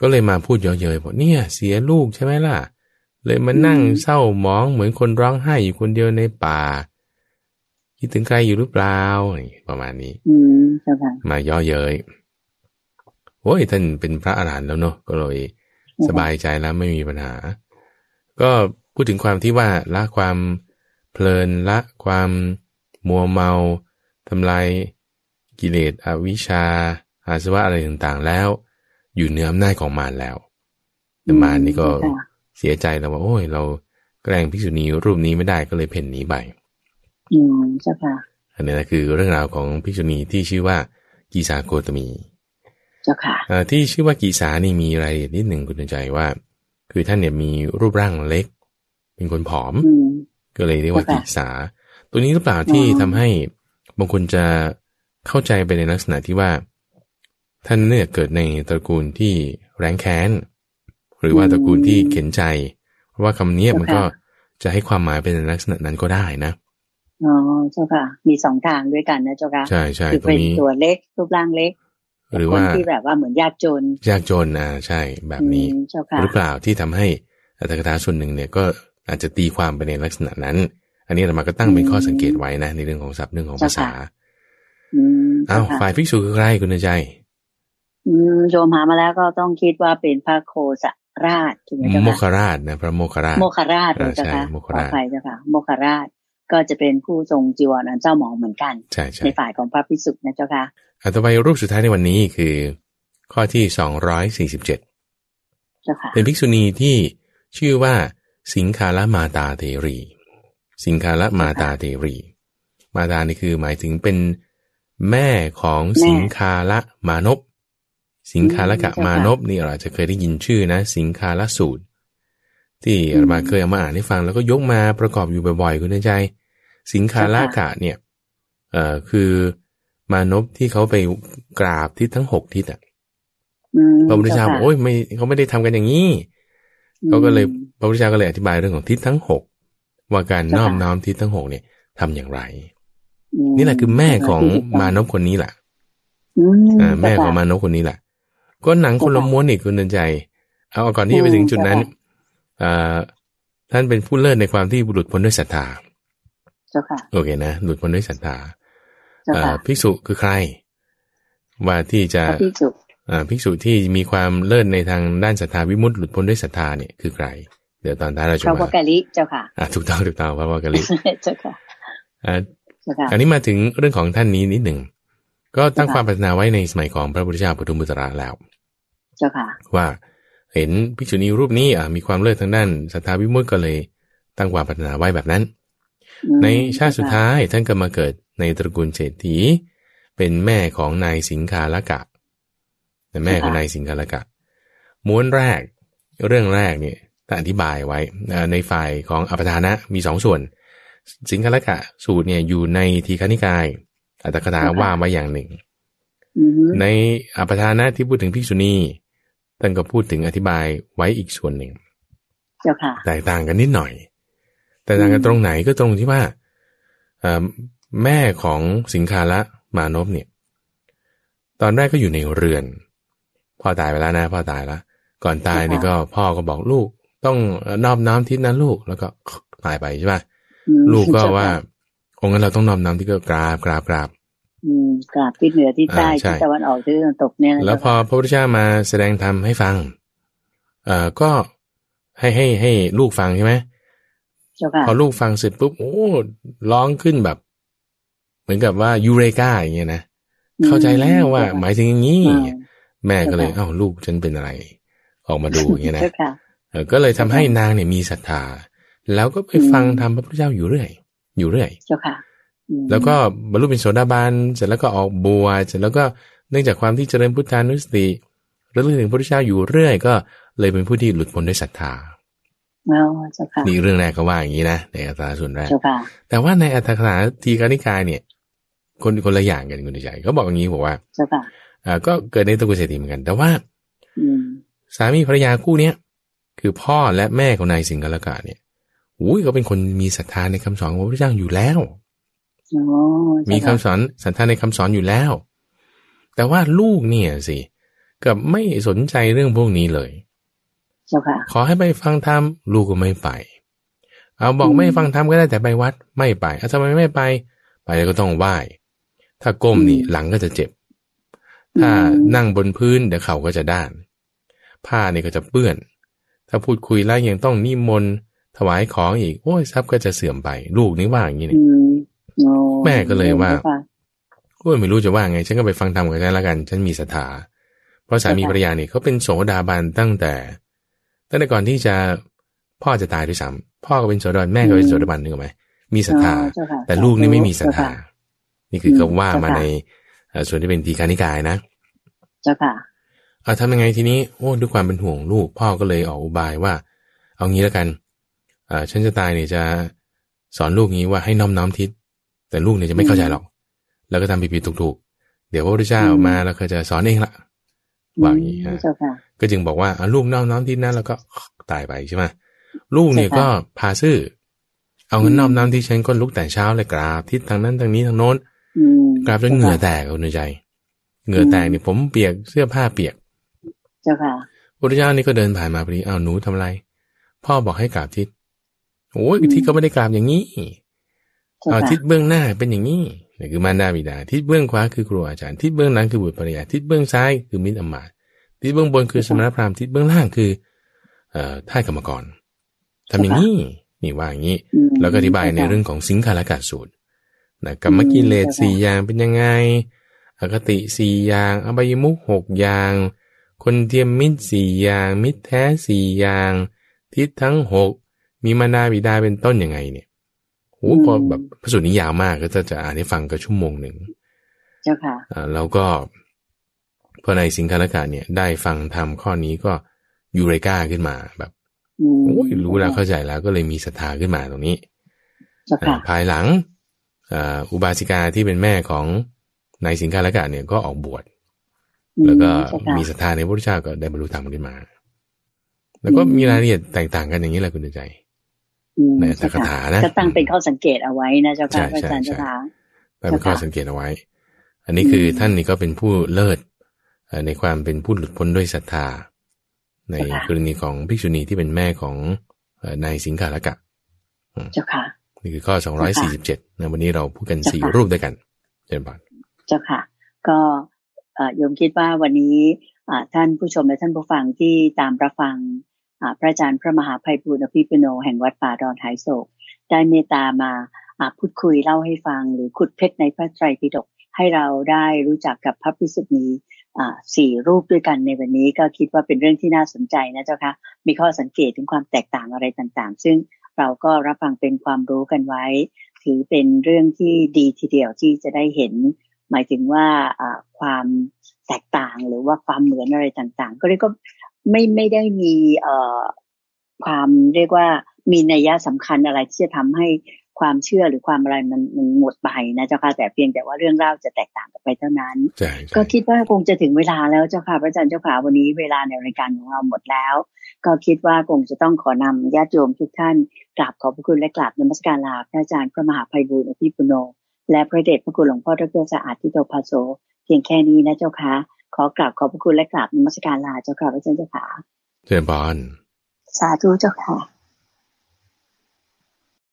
ก็เลยมาพูดเยอะๆบอกเนี่ย เสียลูกใช่ไหมล่ะ เลยมานั่งเศร้าหมองเหมือนคนร้องไห้อยู่คนเดียวในป่าคิดถึงใครอยู่หรือเปล่าประมาณนี้ อืมมาย่อเย้ยโอ้ยท่านเป็นพระอรหันต์แล้วเนาะก็เลย สบายใจแล้วไม่มีปัญหา ก็พูดถึงความที่ว่าละความเพลินละความมัวเมาทำลายกิเลสอวิชชา อาสวะอะไรต่างๆแล้ว อยู่เหนืออำนาจของมารแล้วแต่มารนี่ก็เสียใจแล้วว่า โอ้ย เราแกล้งภิกษุณีรูปนี้ไม่ได้ก็เลยเพ่นหนีไปอืมเจ้าค่ะอันนี้นะคือเรื่องราวของภิกษุณีที่ชื่อว่ากีสาโกตมีเจ้าค่ะเอ่อที่ชื่อว่ากีสานี่มีรายละเอียดนิดหนึ่งคุณใจว่า คือท่านเนี่ยมีรูปร่างเล็ก เป็นคนผอมอืมก็เลยเรียกว่าค่ะกีสา ตัวนี้หรือเปล่าที่อ๋อทำให้บางคนจะเข้าใจไปในลักษณะที่ว่า ท่านเนี่ยเกิดในตระกูลที่แรงแค้น หรือว่าตระกูลที่เข็นใจ เพราะว่าคำนี้มันก็จะให้ความหมายเป็นในลักษณะนั้นก็ได้นะอ๋อเจ้าค่ะ มีสองทางด้วยกันนะเจ้าค่ะใช่ใช่คือตรงเป็นนี้ตัวเล็กรูปร่างเล็ก หรือคนว่าที่แบบว่าเหมือนยากจน ยากจนอ่าใช่แบบนี้อืมเจ้าค่ะหรือเปล่าที่ทำให้อัตถกถาส่วนหนึ่งเนี่ยก็อาจจะตีความไปในลักษณะนั้น อันนี้เรามาก็ตั้งเป็นข้อสังเกตไว้นะ ในเรื่องของศัพท์เรื่องของภาษาอืมอ้าวเจ้าค่ะฝ่ายภิกษุคือใครคุณใจอืมโยมหามาแล้วก็ต้องคิดว่าเป็นพระโคสะราชถูกไหมเจ้าโมค่ะคคราชนะพระโมคคราชโมคคราชอ่าเจ้าค่ะใช่โมคขคอราชอภัยเจ้าค่ะโมคคราชก็จะเป็นผู้ทรงจีวรอันเจ้าหมองเหมือนกันใช่ใช่ในฝ่ายของพระพิสุนะเจ้าค่ะ อะต่อไปรูปสุดท้ายในวันนี้คือ ข้อที่สองร้อยสี่สิบเจ็ดเจ้าค่ะเป็นภิกษุณีที่ชื่อว่า สิงคาละมาตาเทรี สิงคาละมาตาเทรี มาตานี่คือหมายถึงเป็นแม่ของสิงคาละมานพสิงคาละกะมานพนี่เราอาจจะเคยได้ยินชื่อนะ สิงคาละสูตร ที่อาตมาเคยเอามาอ่านให้ฟังแล้วก็ยกมาประกอบอยู่บ่อยๆคุณในใจสิงคาละกะเนี่ยเอ่อคือ มานพที่เขาไปกราบทิศทั้งหกทิศอะอืมพระพุทธเจ้าบอกโอ้ยไม่เขาไม่ได้ทำกันอย่างนี้เขาก็เลยพระพุทธเจ้าก็เลยอธิบายเรื่องของทิศทั้งหกว่าการนอบน้อมทิศทั้งหกเนี่ยทำอย่างไรอืมนี่แหละคือแม่ของมานพคนนี้แหละอืมอ่าแม่ของเจ้าค่ะมานพคนนี้แหละก็หนังคนละเจ้าค่ะม้วนอีกคุณเดินใจเอาเอาก่อนที่จะไปถึงจุดนั้นเจ้าค่ะอ่าท่านเป็นผู้เลิศในความที่บุรุษพ้นด้วยศรัทธาเจ้าค่ะโอเคนะหลุดพ้นด้วยศรัทธาเจ้าอ่าค่ะ ภิกษุคือใคร ว่าที่จะพระพิสุอ่าภิกษุที่มีความเลิศในทางด้านศรัทธาวิมุตติหลุดพ้นด้วยศรัทธาเนี่ยคือใคร เดี๋ยวตอนท้ายเราจะพระวมากกะลิเจ้าค่ะอ่าถูกต้องถูกต้องพระวากาลิเจ้าค่ะอ่าเจ้าค่ะอันนี้มาถึงเรื่องของท่านนี้นิดหนึ่งก็ตั้งค่ะความปรารถนาไว้ในสมัยของพระพุทธเจ้าปทุมพุตระแล้วเจ้าค่ะว่าเห็นภิกษุณีรูปนี้อะมีความเลิศทางด้านศรัทธาวิมุตติก็เลย ตั้งความปรารถนาไว้แบบนั้นอืม ในชาติสุดท้ายท่านก็มาเกิดในตระกูลเศรษฐี เป็นแม่ของนายสิงคาละกะเป็นแม่ของนายสิงคาละกะ ม้วนแรก เรื่องแรกเนี่ยท่านอธิบายไว้เอ่อในฝ่ายของอปทานะมีสองส่วน สิงคาละกะสูตรเนี่ยอยู่ในทีฆนิกาย อัตถกถาว่าไว้อย่างหนึ่งอืมในอปทานะที่พูดถึงภิกษุณีท่านก็พูดถึงอธิบายไว้อีกส่วนหนึ่งเจ้าค่ะแตกต่างกันนิดหน่อย แต่ต่างกันตรงไหนก็ตรงที่ว่าเอ่อแม่ของสิงคาละมานพเนี่ย ตอนแรกก็อยู่ในเรือน พ่อตายไปแล้วนะพ่อตายแล้ว ก่อนตายนี่ก็พ่อก็บอกลูก ต้องนอบน้อมทิศนั้นลูกแล้วก็ตายไปใช่ป่ะอืมลูกก็เจ้ค่ะว่าองค์นั้นเราต้องนอบน้อมที่ก็กราบกราบกราบอืมกราบที่เหนือที่ใต้อ่าใช่ที่ตะวันออกที่ตะวันตกเนี่ยนะแล้วพอพระพุทธเจ้ามาแสดงธรรมให้ฟัง เอ่อก็ให้ให้ให้ลูกฟังใช่ไหมเจ้าค่ะ พอลูกฟังเสร็จปุ๊บโอ้ร้องขึ้นแบบ เหมือนกับว่ายูเรกาอย่างเงี้ยนะเข้าใจแล้วว่า หมายถึงอย่างนี้อ่าแม่ก็เลยเจ้าค่ะเอ้าลูกฉันเป็นอะไร ออกมาดูอย่างเงี้ยนะเจ้าค่ะเออก็เลยทำให้นางเนี่ยมีศรัทธา แล้วก็ไปอืมฟังธรรมพระพุทธเจ้าอยู่เรื่อย อยู่เรื่อยเจ้าค่ะอืมแล้วก็บรรลุเป็นโสดาบันเสร็จแล้วก็ออกบวชเสร็จแล้วก็เนื่องจากความที่เจริญพุทธานุสติระลึกถึงพระพุทธเจ้าอยู่เรื่อย ก็เลยเป็นผู้ที่หลุดพ้นด้วยศรัทธาเอาเจ้าค่ะ นี่เรื่องแรกก็ว่าอย่างนี้นะในอัตถาส่วนแรกเจ้าค่ะแต่ว่าในอัตถกถาทีกานิกายเนี่ย คนคนละอย่างกันคุณใจเขาบอกอย่างนี้บอกว่าเจ้าค่ะอ่าก็เกิดในตระกูลเศรษฐีเหมือนกัน แต่ว่าอืมสามีภรรยาคู่เนี้ยคือพ่อและแม่ของนายสิงห์กลกะเนี่ยอุ้ยก็เป็นคนมีศรัทธาในคำสอนของพระพุทธเจ้าอยู่แล้วโอ้เจ้ามีคำค่ะสอนศรัทธาในคำสอนอยู่แล้ว แต่ว่าลูกเนี่ยสิกับไม่สนใจเรื่องพวกนี้เลย เจ้าค่ะ ขอให้ไปฟังธรรมลูกก็ไม่ไป เอาบอกอืมไม่ฟังธรรมก็ได้แต่ไปวัดไม่ไปเอาทำไมไม่ไป ไปแล้วก็ต้องไหว้ ถ้าก้มนี่หลังก็จะเจ็บ ถ้านั่งบนพื้นเดี๋ยวเขาก็จะด้าน ผ้านี่ก็จะเปื้อน ถ้าพูดคุยแล้วยังต้องนิมนต์ถวายของอีกโอ้ยทรัพย์ก็จะเสื่อมไป ลูกนี่ว่าอย่างนี้อืเนี่ยมโอ้แม่ก็เลยว่าจ้ค่ะโอ้ยไม่รู้จะว่าไง ฉันก็ไปฟังธรรมกับฉันแล้วกัน ฉันมีศรัทธาเพราะสามีภรรยาเนี่ยเขาเป็นโสดาบันตั้งแต่ ตั้งแต่ก่อนที่จะพ่อจะตายด้วยซ้ำพ่อก็เป็นโสดาบันแม่ก็เป็นโสดาบันนึกออกไหมมีศรัทธาแต่ลูกนี่ไม่มีศรัทธานี่คือเขาว่ามาในส่วนที่เป็นทีฆานิกายนะ เจ้าค่ะเอาทำยังไงทีนี้โอ้ด้วยความเป็นห่วงลูกพ่อก็เลยออกอุบายว่า เอางี้แล้วกันอ่าฉันจะตายเนี่ยจะสอนลูกงี้ว่าให้น้อมน้อมทิศ แต่ลูกเนี่ยจะไม่เข้าใจหรอก แล้วก็ทำผิดๆถูกๆ เดี๋ยวพระพุทธเจ้ามาแล้วก็จะสอนเองละว่าอย่างนี้ฮะ ก็จึงบอกว่าลูกน้อมน้อมทิศนั้นแล้วก็ตายไปใช่ไหมลูกเนี่ยก็พาซื่อ เอาเงินน้อมน้อมที่ฉันก็ลุกแต่เช้าเลยกราบทิศทางนั้นทางนี้ทางโน้นกราบจนเหงื่อแตกเอาในใจ เหงื่อแตกเนี่ยผมเปียกเสื้อผ้าเปียก เจ้าค่ะพุทธเจ้านี่ก็เดินผ่านมาพอดีอ้าวหนูทำอะไร พ่อบอกให้กราบทิศโอ้ยทิศก็ไม่ได้กราบอย่างนี้เอาทิศเบื้องหน้าเป็นอย่างนี้นี่คือมารดาบิดา ทิศเบื้องขวาคือครูอาจารย์ ทิศเบื้องหลังคือบุตรภรรยา ทิศเบื้องซ้ายคือมิตรอมาต ทิศเบื้องบนคือสมณพราหมณ์ทิศเบื้องล่างคือเอ่อท่านกรรมกรทำอย่างนี้นี่ว่าอย่างนี้ แล้วก็อธิบายในเรื่องของสิงคาลกาสูตรนะกรรมกิเลสสี่อย่างเป็นยังไงอคติสี่อย่าง อบายมุขหกอย่าง คนเทียมมิตรสี่อย่าง มิตรแท้สี่อย่าง ทิศทั้งหกมีมารดาบิดาเป็นต้นยังไงเนี่ยโอ้พอแบบพระสูตรนี้ยาวมากก็จะจะอ่านให้ฟังก็ชั่วโมงหนึ่งเจ้าค่ะอ่าแล้วก็ พอในสิงคาลกาเนี่ย ได้ฟังทำข้อนี้ก็ยูเรกาขึ้นมาแบบโอ้ยรู้แล้วเข้าใจแล้วก็เลยมีศรัทธาขึ้นมาตรงนี้ภายหลังอุบาสิกาที่เป็นแม่ของนายสิงคาลกาเนี่ยก็ออกบวชแล้วก็มีศรัทธาในพระพุทธเจ้าก็ได้บรรลุธรรมขึ้นมา แล้วก็มีรายละเอียดแตกต่างกันอย่างนี้แหละคุณใจในอัตถกถานะก็ตั้งเป็นข้อสังเกตเอาไว้นะเจ้าค่ะอาจารย์เจ้าค่ะเป็นข้อสังเกตเอาไว้ อันนี้คือท่านนี่ก็เป็นผู้เลิศ ในความเป็นผู้หลุดพ้นด้วยศรัทธา ในกรณีของภิกษุณีที่เป็นแม่ของนายสิงคาลกะเจ้าค่ะนี่คือข้อสองร้อยสี่สิบเจ็ดนะวันนี้เราพูดกันสี่รูปด้วยกันเจนบานเจ้าค่ะ ก็โยมคิดว่าวันนี้ท่านผู้ชมและท่านผู้ฟังที่ตามรับฟังพระอาจารย์พระมหาภัยบูรณ์อภิปุโนแห่งวัดป่าดอนไฮโศก ได้เมตตามาพูดคุยเล่าให้ฟัง หรือขุดเพชรในพระไตรปิฎกให้เราได้รู้จักกับพระพิสุทธิ์นี้ สี่รูปด้วยกันในวันนี้ก็คิดว่าเป็นเรื่องที่น่าสนใจนะเจ้าค่ะมีข้อสังเกตถึงความแตกต่างอะไรต่างๆ ซึ่งเราก็รับฟังเป็นความรู้กันไว้ ถือเป็นเรื่องที่ดีทีเดียวที่จะได้เห็น หมายถึงว่าความแตกต่างหรือว่าความเหมือนอะไรต่างๆ ก็เรียกก็ไม่ไม่ได้มีเอ่อความเรียกว่ามีนัยยะสำคัญอะไรที่จะทำให้ ความเชื่อหรือความอะไรมันมันหมดไปนะเจ้าค่ะแต่เพียงแต่ว่าเรื่องเล่าจะแตกต่างกันไปเท่านั้น ก็คิดว่าคงจะถึงเวลาแล้วเจ้าค่ะพระอาจารย์เจ้าค่ะวันนี้เวลาในรายการของเราหมดแล้ว ก็คิดว่าคงจะต้องขอนำญาติโยมทุกท่านกราบขอบพระคุณและกราบนมัสการลาพระอาจารย์พระมหาภัยบูรณ์อภิปุโน และพระเดชพระคุณหลวงพ่อดรสะอาดทิโตภาโซเพียงแค่นี้นะเจ้าค่ะขอกราบขอบพระคุณและกราบนมัสการลาเจ้าค่ะพระอาจารย์เจ้าค่ะเจริญพรสาธุเจ้าค่ะ